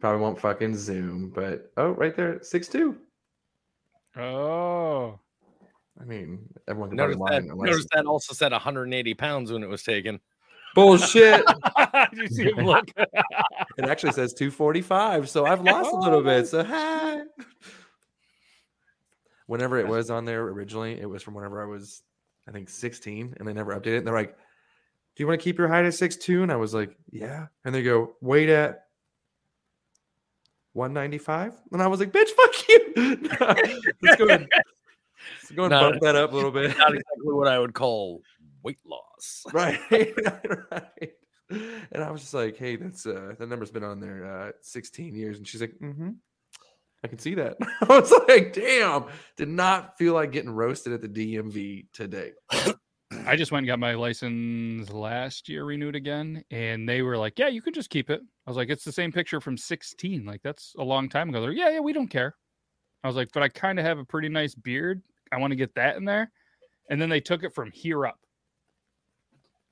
Probably won't fucking zoom, but oh, right there, six two. Oh, I mean, everyone can Notice that, line notice that also said 180 pounds when it was taken. Bullshit. Did you see him look? it actually says 245, so I've lost a little bit. So oh. hi. Whenever it was on there originally, it was from whenever I was, I think, 16, and they never updated it. And they're like, "Do you want to keep your height at 6'2"? And I was like, "Yeah." And they go, "Weight at 195," and I was like, "Bitch, fuck you." Let's go ahead. Let's go and Not- bump that up a little bit. Not exactly what I would call weight loss. right, right. And I was just like, "Hey, that's uh, that number's been on there uh, 16 years," and she's like, "Mm-hmm." I can see that. I was like, "Damn!" Did not feel like getting roasted at the DMV today. I just went and got my license last year renewed again, and they were like, "Yeah, you can just keep it." I was like, "It's the same picture from 16. Like that's a long time ago." They're, "Yeah, yeah, we don't care." I was like, "But I kind of have a pretty nice beard. I want to get that in there." And then they took it from here up,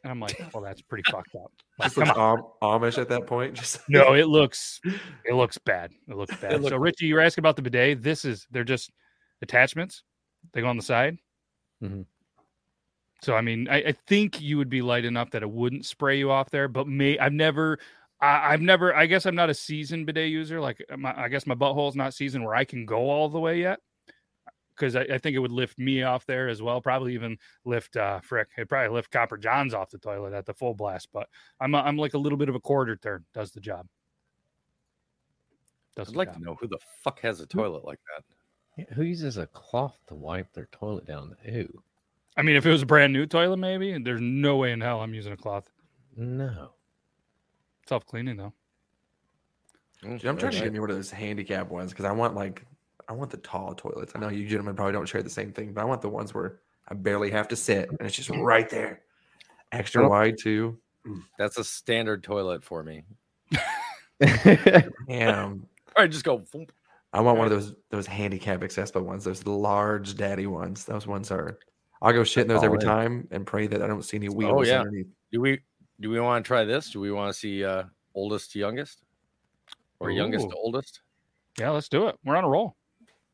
and I'm like, "Well, that's pretty fucked up." Like, Just come looks on. Am- Amish at that point. Just No, it looks it looks bad. It looks bad. looks- so Richie, you were asking about the bidet. This is they're just attachments. They go on the side. Mhm. So I mean, I, I think you would be light enough that it wouldn't spray you off there. But me, I've never, I, I've never. I guess I'm not a seasoned bidet user. Like my, I guess my butthole's not seasoned where I can go all the way yet. Because I, I think it would lift me off there as well. Probably even lift uh frick. It probably lift Copper Johns off the toilet at the full blast. But I'm a, I'm like a little bit of a quarter turn. Does the job. Does I'd the like job. to know who the fuck has a toilet like that. Yeah, who uses a cloth to wipe their toilet down? Ew. I mean, if it was a brand new toilet, maybe there's no way in hell I'm using a cloth. No. Self cleaning though. Dude, I'm trying to get me one of those handicap ones because I want like I want the tall toilets. I know you gentlemen probably don't share the same thing, but I want the ones where I barely have to sit and it's just right there. Extra Well- wide too. That's a standard toilet for me. Damn. All right, just go. I want one of those those handicap accessible ones, those large daddy ones. Those ones are I'll go shit in those every Solid. time and pray that I don't see any wheels Oh yeah. underneath. Do we do we want to try this? Do we want to see uh oldest to youngest? Or youngest to oldest? Yeah, let's do it. We're on a roll.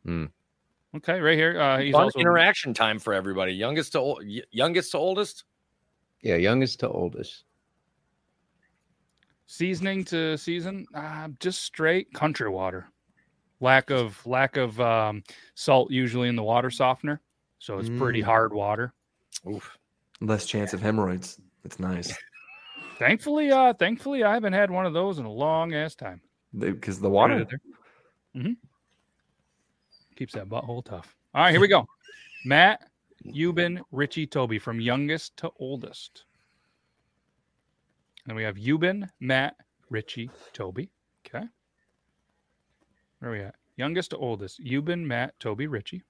Hmm. Okay, right here. Uh, he's Fun also interaction time for everybody. Youngest to old, youngest to oldest. Yeah, youngest to oldest. seasoning to season. Uh, just straight country water. Lack of lack of um, salt usually in the water softener, so it's pretty Mm. hard water. Oof. Less chance of hemorrhoids. It's nice. Thankfully, uh, thankfully, I haven't had one of those in a long ass time. Because the water. hmm Keeps that butthole tough. All right, here we go. Matt, Yuban, Richie, Toby from youngest to oldest. And we have Yuban, Matt, Richie, Toby. Okay. Where are we at? Youngest to oldest. Yuban, Matt, Toby, Richie.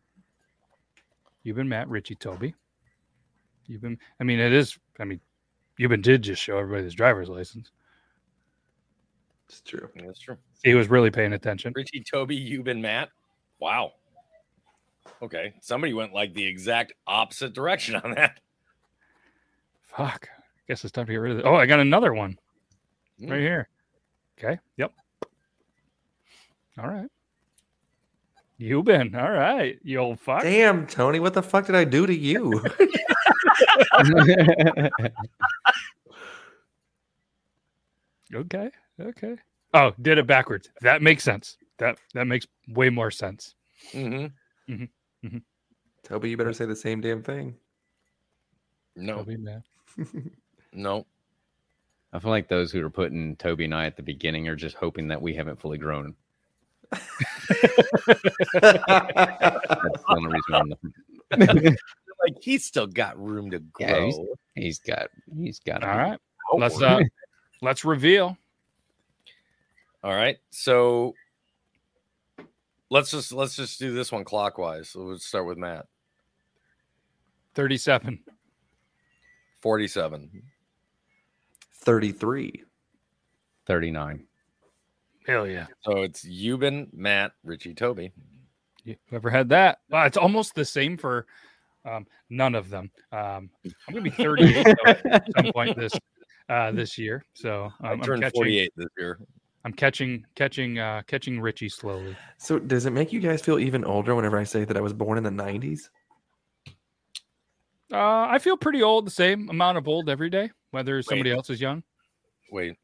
Yuban, Matt, Richie, Toby. Yuban. I mean, it is. I mean, Yuban did just show everybody his driver's license. It's true. That's true. He was really paying attention. Richie, Toby, Yuban, Matt. Wow. Okay. Somebody went like the exact opposite direction on that. Fuck. I guess it's time to get rid of it. Oh, I got another one right Mm. here. Okay. Yep. All right. You been All right. You old fuck. Damn, Tony, what the fuck did I do to you? Okay. Okay. Oh, did it backwards. That makes sense. That that makes way more sense. Mm-hmm. Mm-hmm. Mm-hmm. Toby, you better say the same damn thing. No. Toby, man. No. I feel like those who are putting Toby and I at the beginning are just hoping that we haven't fully grown. That's the only reason I'm the- like he's still got room to grow. Yeah, he's- he's got he's got All right. Let's uh let's reveal. All right. So let's just let's just do this one clockwise. So let's start with Matt. 37. 47. 33. 39. Hell yeah. So it's Yuban, Matt, Richie, Toby. You- Whoever had that. Well, it's almost the same for um, none of them. Um, I'm gonna be 38 though, at some point this uh, this year. So um, I I'm turned catching, 48 this year. I'm catching catching uh, catching Richie slowly. So does it make you guys feel even older whenever I say that I was born in the 90s? Uh, I feel pretty old, the same amount of old every day, whether somebody else is young. Wait.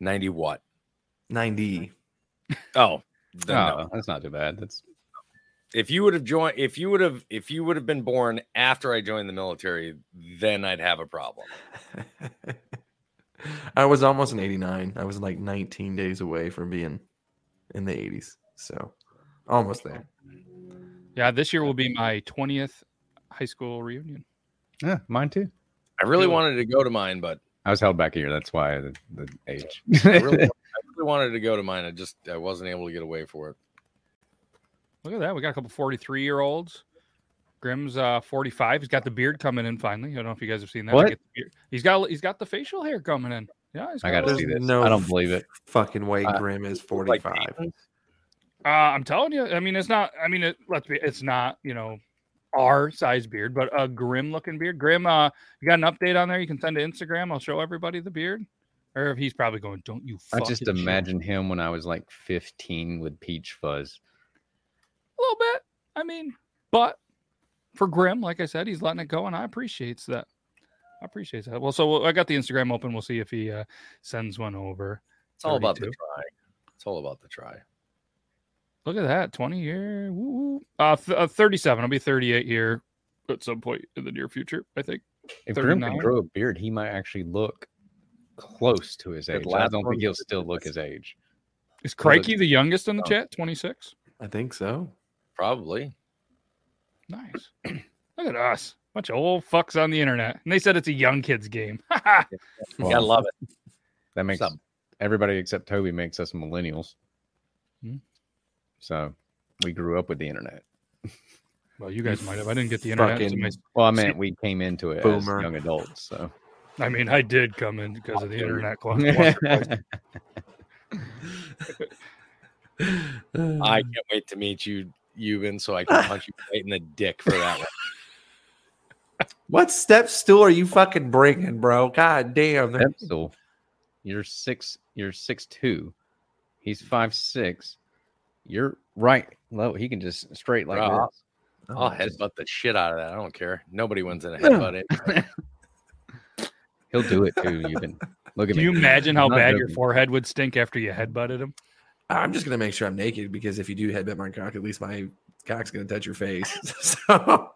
90 what? 90. Oh, then Oh, no. that's not too bad. That's If you would have joined, if you would have, if you would have been born after I joined the military, then I'd have a problem. I was almost an 89. I was like 19 days away from being in the 80s. So almost there. Yeah, this year will be my 20th high school reunion. yeah, mine too. I really Cool. wanted to go to mine, but I was held back a year. That's why the, the age. I really, I really wanted to go to mine. I just I wasn't able to get away for it. Look at that. We got a couple 43 year olds. Grimm's uh 45. He's got the beard coming in finally. I don't know if you guys have seen that. What? Get the beard- He's got he's got the facial hair coming in. Yeah, he's I got gotta see this. No I don't believe it. Fucking way Uh, Grim is 45. Nathan's? Uh, I'm telling you. I mean, it's not. I mean, it, let's be. It's not. You know, our size beard, but a grim looking beard. Grim, uh, you got an update on there? You can send to Instagram. I'll show everybody the beard. Or if he's probably going, don't you? I just imagine him when I was like 15 with peach fuzz. a little bit. I mean, but for Grim, like I said, he's letting it go, and I appreciates that. I appreciate that. Well, so I got the Instagram open. We'll see if he uh, sends one over. It's all about the try. It's all about the try. Look at that, twenty year. Woo, woo. Uh, th- uh, thirty-seven. I'll be thirty-eight here at some point in the near future. I think. If Grim can grow a beard, he might actually look close to his age. I don't think he'll still look his age. Is Well, Crikey the youngest in the Oh. chat? Twenty-six. I think so. Probably. Nice. Look at us, bunch of old fucks on the internet, and they said it's a young kids game. You gotta love it. That makes up? everybody except Toby makes us millennials. Hmm. So we grew up with the internet. well, you guys might have. I didn't get the internet. fucking- my- Well, I meant we came into it Boomer. as young adults. So I mean, I did come in because of the internet. Club. I can't wait to meet you, Yuban, so I can punch you right in the dick for that one. What step stool are you fucking bringing, bro? God damn. Step stool. You're six. You're six two. He's five six. You're right low. He can just straight like Bro, this. Oh, I'll headbutt the shit out of that. I don't care. Nobody wins in a headbutt. anyway. He'll do it too. You can look at Do me. you imagine how I'm not bad your forehead would stink after you headbutted him? I'm just gonna make sure I'm naked because if you do headbutt my cock, at least my cock's gonna touch your face. so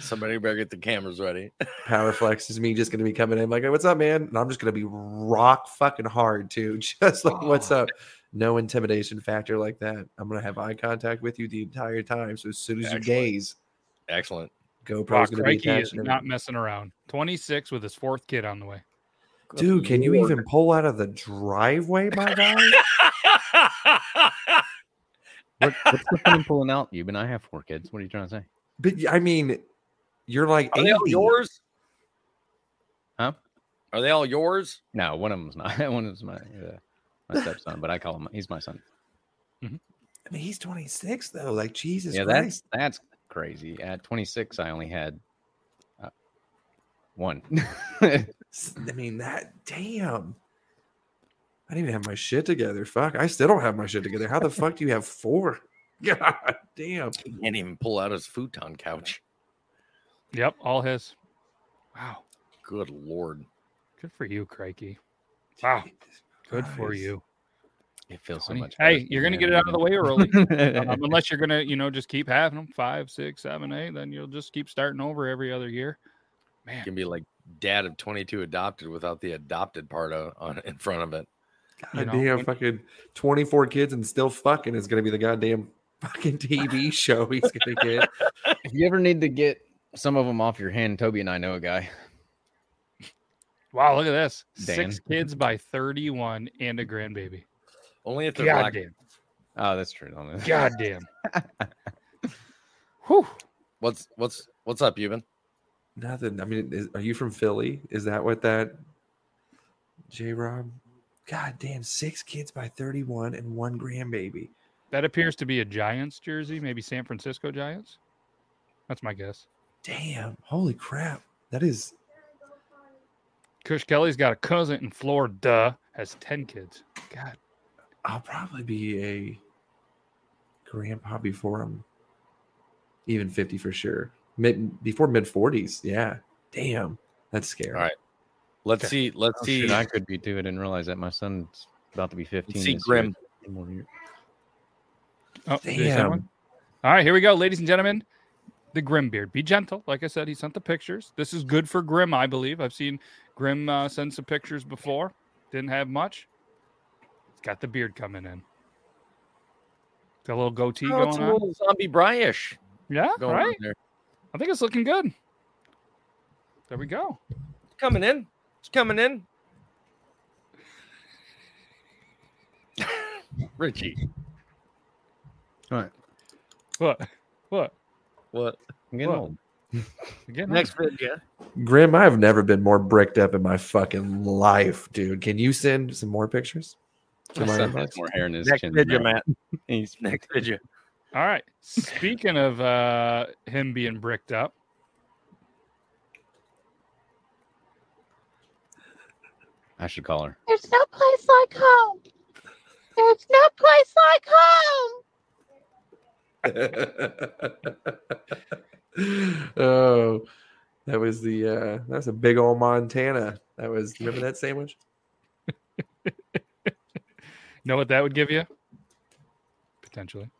Somebody better get the cameras ready. power flex is me just gonna be coming in like, hey, what's up, man? And I'm just gonna be rock fucking hard too. Just like, what's up? no intimidation factor like that. I'm gonna have eye contact with you the entire time. So as soon as Excellent. you gaze, Excellent. GoPro's Wow, gonna be Crikey is attached. not messing around. 26 with his fourth kid on the way. Dude, can you even pull out of the driveway, my guy? What, what's the fun in pulling out? You and I have four kids. What are you trying to say? But I mean, you're like Are they all yours? Huh? Are they all yours? No, one of them's not. One of them's my uh, my stepson, but I call him. He's my son. I mean, he's 26 though. Like Jesus yeah, Christ. that's that's crazy. At 26, I only had uh, one. I mean, that damn. I didn't even have my shit together. Fuck, I still don't have my shit together. How the fuck do you have four? God damn. He can't even pull out his futon couch. Yep, all his. Wow. Good lord. Good for you, Crikey. Wow. Good for you. it feels so 20 much. Hey, you're gonna get it out of the way early. um, unless you're gonna, you know, just keep having them five, six, seven, eight, then you'll just keep starting over every other year. Man, you can be like dad of 22 adopted without the adopted part of, on in front of it. You God damn, when- fucking 24 kids and still fucking is gonna be the goddamn fucking TV show he's gonna get. If you ever need to get some of them off your hand, Toby and I know a guy. Wow, look at this. Dan. Six kids by 31 and a grandbaby. Only if they're God black. damn. Oh, that's true. Don't? God damn. Whew. What's what's what's up, Yuban? Nothing. I mean, is, are you from Philly? Is that what that J Rob? God damn, six kids by 31 and one grandbaby. That appears to be a Giants jersey, maybe San Francisco Giants. That's my guess. Damn, holy crap. That is Kush Kelly's got a cousin in Florida, has 10 kids. God. I'll probably be a grandpa before I'm even 50 for sure. Mid before mid 40s. Yeah. Damn. That's scary. All right. Let's see. Let's Oh, see. shit, I could be too. I didn't realize that my son's about to be 15. see Grim. Year. One more year. Oh, did he one? Damn. All right, here we go, ladies and gentlemen. The Grim beard. Be gentle. Like I said, he sent the pictures. This is good for Grim, I believe. I've seen Grim uh, send some pictures before. Didn't have much. He's got the beard coming in. Got a little goatee Oh, it's going a on. little zombie Bryish Yeah, going on right. there. I think it's looking good. There we go. Coming in. It's coming in. Richie. All right. What? What? What? I'm getting What? old. Again, Next vid, yeah. Grim, I've never been more bricked up in my fucking life, dude. Can you send some more pictures? To My my son has more hair in his Next chin. video, than Matt. Next video. All right. Speaking of uh, him being bricked up, I should call her. There's no place like home. There's no place like home. oh, that was the uh that was a big old Montana. That was remember that sandwich? know what that would give you? Potentially.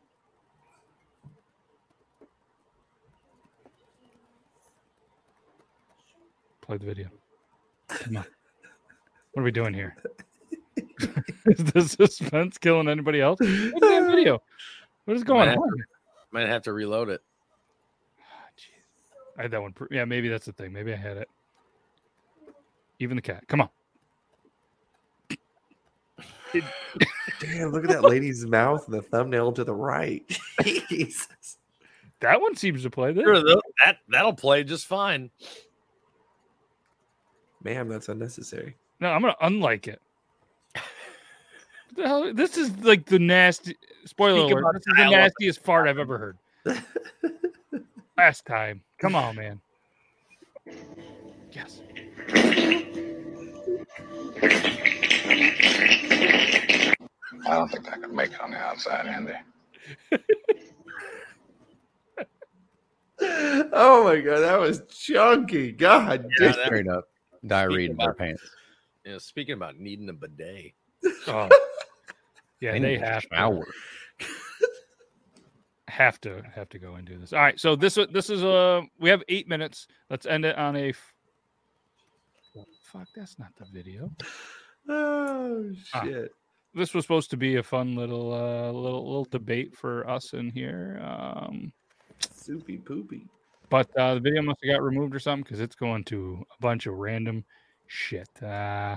Play the video. Come on. What are we doing here? is the suspense killing anybody else? Play the damn video. What is going Might on? to- Might have to reload it. I had that one. Yeah, maybe that's the thing. Maybe I had it. Even the cat. Come on. Damn, look at that lady's mouth and the thumbnail to the right. Jesus. That one seems to play this. Sure, that that'll play just fine. Ma'am, that's unnecessary. No, I'm gonna unlike it. What the hell? This is like the nasty. Spoiler Speak alert! This is the nastiest fart I've ever heard. Last time, come on, man. Yes. I don't think I could make it on the outside, Andy. Oh my god, that was chunky. God Yeah, damn. that- Straight up diarrhea Speaking in their about- pants. Yeah, speaking about needing a bidet. Oh. Yeah, They they need a have to. have to have to go and do this. All right, so this this is a we have eight minutes. Let's end it on a. F- Fuck, that's not the video. Oh Ah. shit. this was supposed to be a fun little uh, little little debate for us in here. Um, Soupy poopy. but uh, the video must have got removed or something because it's going to a bunch of random shit. Uh,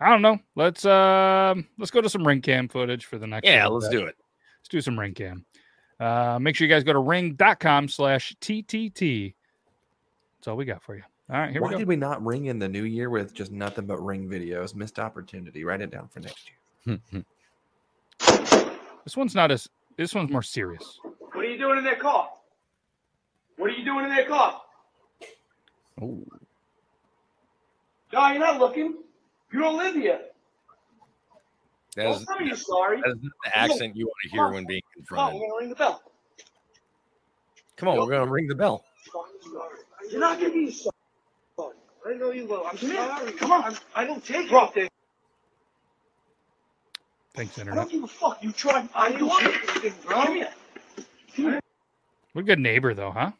I don't know. Let's um let's go to some ring cam footage for the next. Yeah, let's bit. do it. Let's do some ring cam. Uh, make sure you guys go to ring.com slash TTT. That's all we got for you. All right, here Why we go. Why did we not ring in the new year with just nothing but ring videos? Missed opportunity. Write it down for next year. This one's not as. This one's more serious. What are you doing in that car? What are you doing in that car? Oh. No, you're not looking. You don't live here. That Don't is, tell me you're sorry. that is not the accent you want to hear oh. when being Come on, oh, we're gonna ring the bell. Come on, we're gonna ring the bell. You're not gonna be sorry. I know you will. I'm sorry. Come on. I don't take anything. Thanks, Internet. I internet. don't give a fuck. You tried. I don't take anything, bro. Come here. What a good neighbor, though, huh?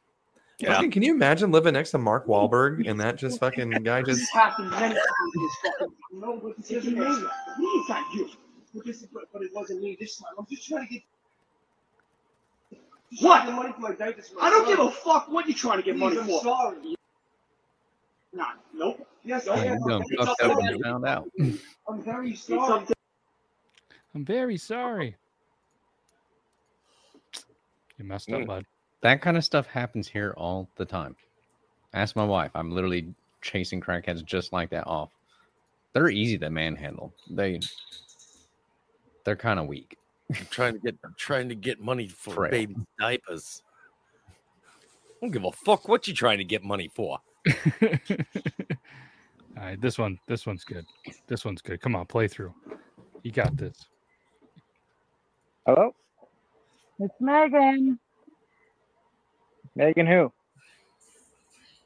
Fucking- Can you imagine living next to Mark Wahlberg and that just fucking guy just This happened many times in this fucking. But it's just me. Me, it's not you. But, this, but, but it wasn't me this time. I'm just trying to get. What? Money for my diapers. I don't give a fuck what you're trying to get money I'm for. sorry. Nah, nope. Yes, I you am. done It's fucked up up to and you. you found out. I'm very sorry. I'm very sorry. You messed up, Mm. bud. That kind of stuff happens here all the time. Ask my wife. I'm literally chasing crackheads just like that off. They're easy to manhandle. They they're kind of weak. I'm trying to get I'm trying to get money for Frail. baby diapers. I don't give a fuck what you're trying to get money for. All right, this one, this one's good. This one's good. Come on, play through. You got this. Hello? It's Megan. Megan who?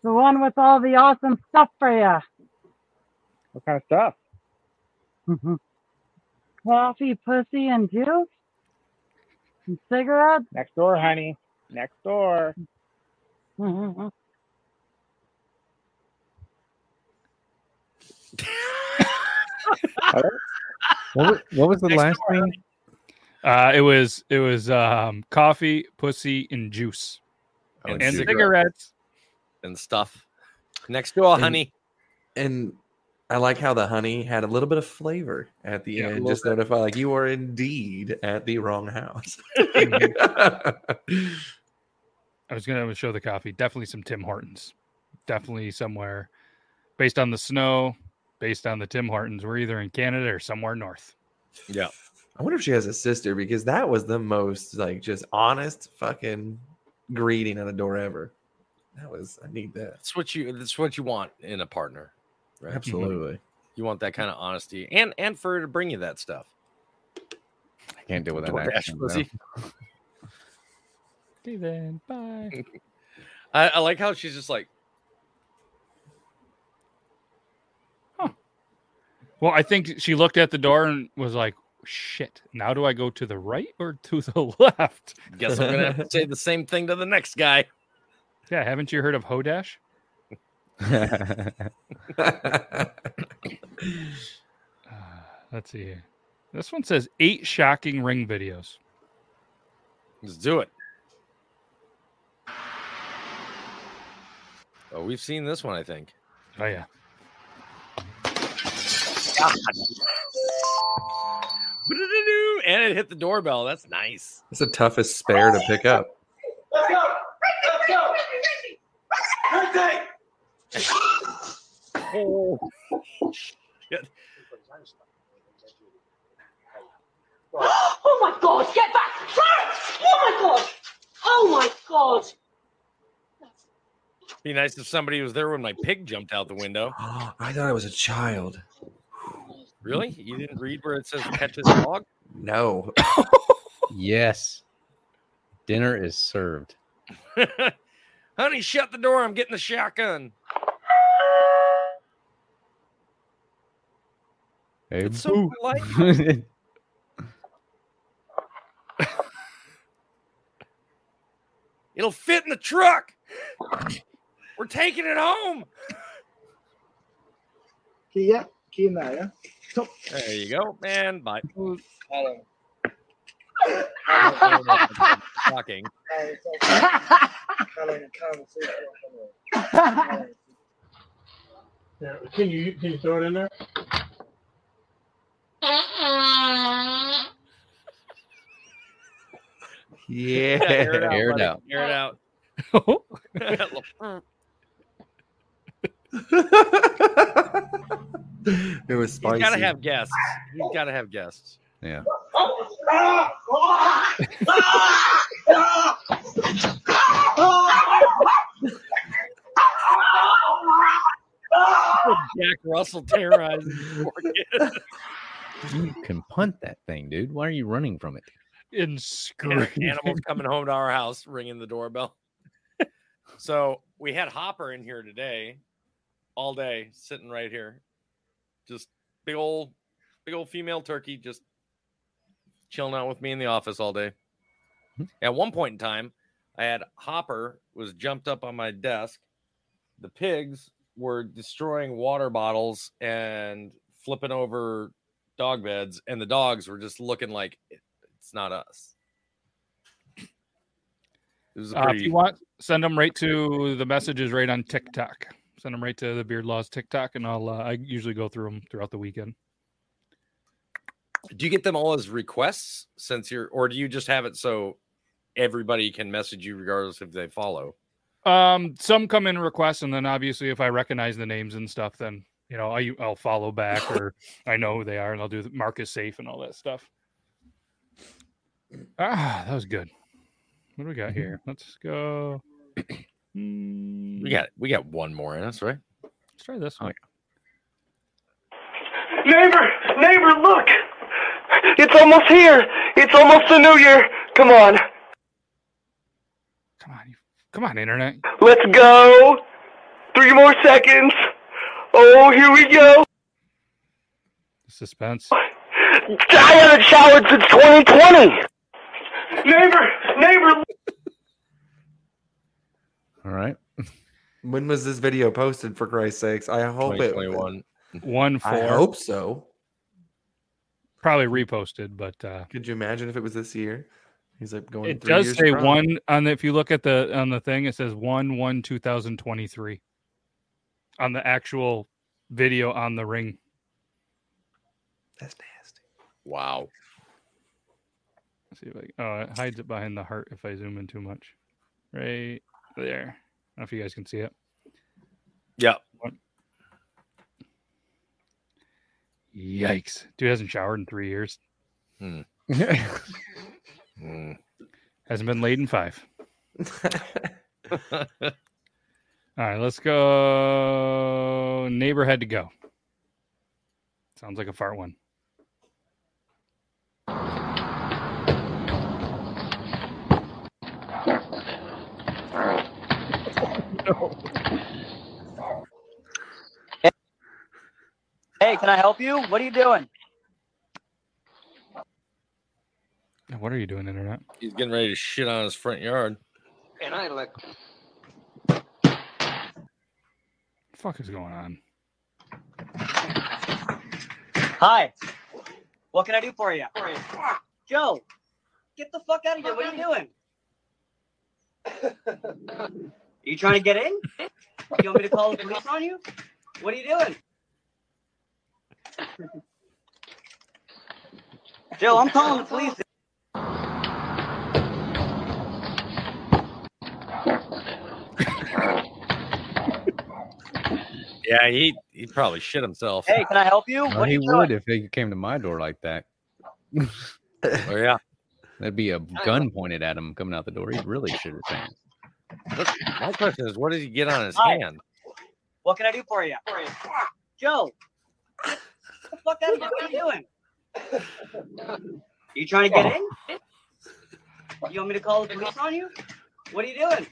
The one with all the awesome stuff for you. What kind of stuff? Coffee, pussy, and juice? And cigarettes? Next door, honey. Next door. What was, what was the last thing? Uh, it was it was um, coffee, pussy, and juice, and, and cigarettes. and stuff. Next door, And- honey. and I like how the honey had a little bit of flavor at the Yeah, end, little just notify like you are indeed at the wrong house. I was gonna show the coffee. Definitely some Tim Hortons. Definitely somewhere based on the snow, based on the Tim Hortons. We're either in Canada or somewhere north. Yeah. I wonder if she has a sister because that was the most like just honest fucking greeting at a door ever. That was I need that. That's what you that's what you want in a partner. Right? Absolutely. You want that kind of honesty and and for her to bring you that stuff. I can't deal with that DoorDash accent, no. pussy. Okay then, bye. I, I like how she's just like, Well, I think she looked at the door and was like, "Shit! Now do I go to the right or to the left?" guess I'm gonna have to say the same thing to the next guy. Yeah, haven't you heard of Hodash? Let's see here. This one says eight shocking ring videos. Let's do it. Oh, we've seen this one, I think. Oh yeah. God. And it hit the doorbell. That's nice. It's the toughest spare to pick up. Let's go. Let's go. Birthday. Oh, shit. Oh my god, get back! Clarence! Oh my god! Oh my god! Be nice if somebody was there when my pig jumped out the window. I thought it was a child. Really? You didn't read where it says catch his dog? No. yes. Dinner is served. Honey, shut the door. I'm getting the shotgun. Hey, It's so boo. polite. It'll fit in the truck. We're taking it home. Kia, Kia Naya. There you go, man. Bye. Shocking. Yeah, can you can you throw it in there? Yeah. Air it out. Air it out. Air it out. It was He's spicy. got to have guests. He's got to have guests. Yeah. Jack Russell terrorizing the poor kid. You can punt that thing, dude. Why are you running from it? In screaming. Animals coming home to our house, ringing the doorbell. so we had Hopper in here today, all day, sitting right here, just big old, big old female turkey, just chilling out with me in the office all day. At one point in time, I had Hopper was jumped up on my desk. The pigs were destroying water bottles and flipping over dog beds, and the dogs were just looking like it's not us. Uh, if you want, send them right to the messages right on TikTok. Send them right to the Beard Laws TikTok, and I'll. Uh, I usually go through them throughout the weekend. do you get them all as requests since you're, or do you just have it so everybody can message you regardless if they follow? Um, some come in requests, and then obviously, if I recognize the names and stuff, then you know I I'll follow back, or I know who they are, and I'll do the mark is safe and all that stuff. Ah, that was good. What do we got here? Let's go. Mm. We got we got one more in us, right? Let's try this one. Oh, neighbor, neighbor, look! It's almost here. It's almost the new year. Come on, Come on, internet. let's go. Three more seconds. Oh, here we go. Suspense. I haven't showered since 2020. Neighbor, neighbor. All right. When was this video posted? For Christ's sakes, I hope it. 2021. One four. I hope so. Probably reposted, but uh Could you imagine if it was this year? He's like going. it three does years say strong. one on the if you look at the on the thing, it says one one two thousand twenty three on the actual video on the ring. That's nasty. Wow. Let's see if I oh it hides it behind the heart if I zoom in too much. Right there. I don't know if you guys can see it. Yeah. Yikes. Dude hasn't showered in three years. Hmm. Hasn't been laid in five. All right, let's go. Neighbor had to go. Sounds like a fart one. Hey, can I help you? What are you doing? What are you doing, internet? He's getting ready to shit on his front yard. And I look. What the fuck is going on? Hi. What can I do for you? Joe, get the fuck out of here. What are you doing? you trying to get in? You want me to call the police on you? What are you doing? Joe, I'm calling the police. Yeah, he he'd probably shit himself. Hey, can I help you? Well, What he you would if he came to my door like that. oh yeah, that'd be a gun pointed at him coming out the door. He'd really shit his pants. What- my question is, what did he get on his Hi. hand? What can I do for you? Joe, get the fuck out of here. What are you doing? You trying to get in? You want me to call the police on you? What are you doing?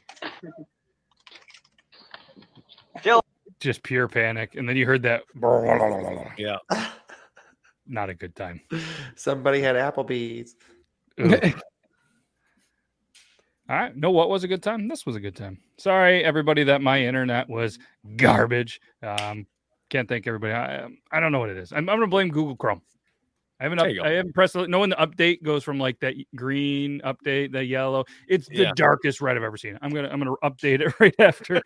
Joe. Just pure panic. And then you heard that. Yeah. Not a good time. Somebody had Applebee's. All right. No, what was a good time? This was a good time. Sorry, everybody, that my internet was garbage. Um, can't thank everybody. I um, I don't know what it is. I'm, I'm gonna blame Google Chrome. I haven't up, There you go. I haven't pressed no when the update goes from like that green update, the yellow. It's the Yeah. darkest red I've ever seen. I'm gonna I'm gonna update it right after.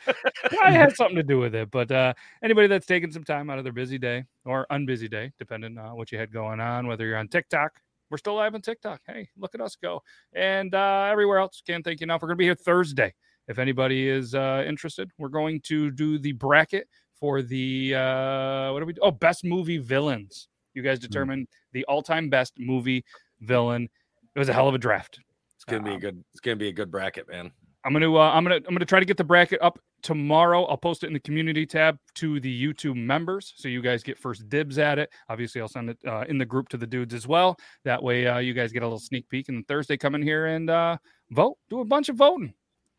I had something to do with it, but uh, anybody that's taking some time out of their busy day or unbusy day, depending on what you had going on, whether you're on TikTok, we're still live on TikTok. Hey, look at us go, and uh, everywhere else. Can't thank you enough. We're gonna be here Thursday. If anybody is uh, interested, we're going to do the bracket for the uh, what do we do? Oh, best movie villains. You guys determine the all-time best movie villain. It was a hell of a draft. It's gonna be a good. It's gonna be a good bracket, man. I'm gonna uh, I'm gonna I'm gonna try to get the bracket up tomorrow. I'll post it in the community tab to the YouTube members, so you guys get first dibs at it. Obviously, I'll send it uh, in the group to the dudes as well. That way, uh, you guys get a little sneak peek. And Thursday, come in here and uh, vote. Do a bunch of voting,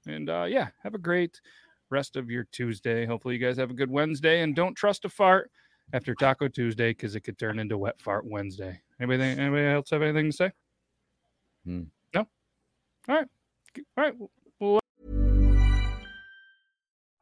and uh, yeah, have a great rest of your Tuesday. Hopefully, you guys have a good Wednesday, and don't trust a fart after Taco Tuesday because it could turn into Wet Fart Wednesday. Anybody anybody else have anything to say? Hmm. No. All right. All right.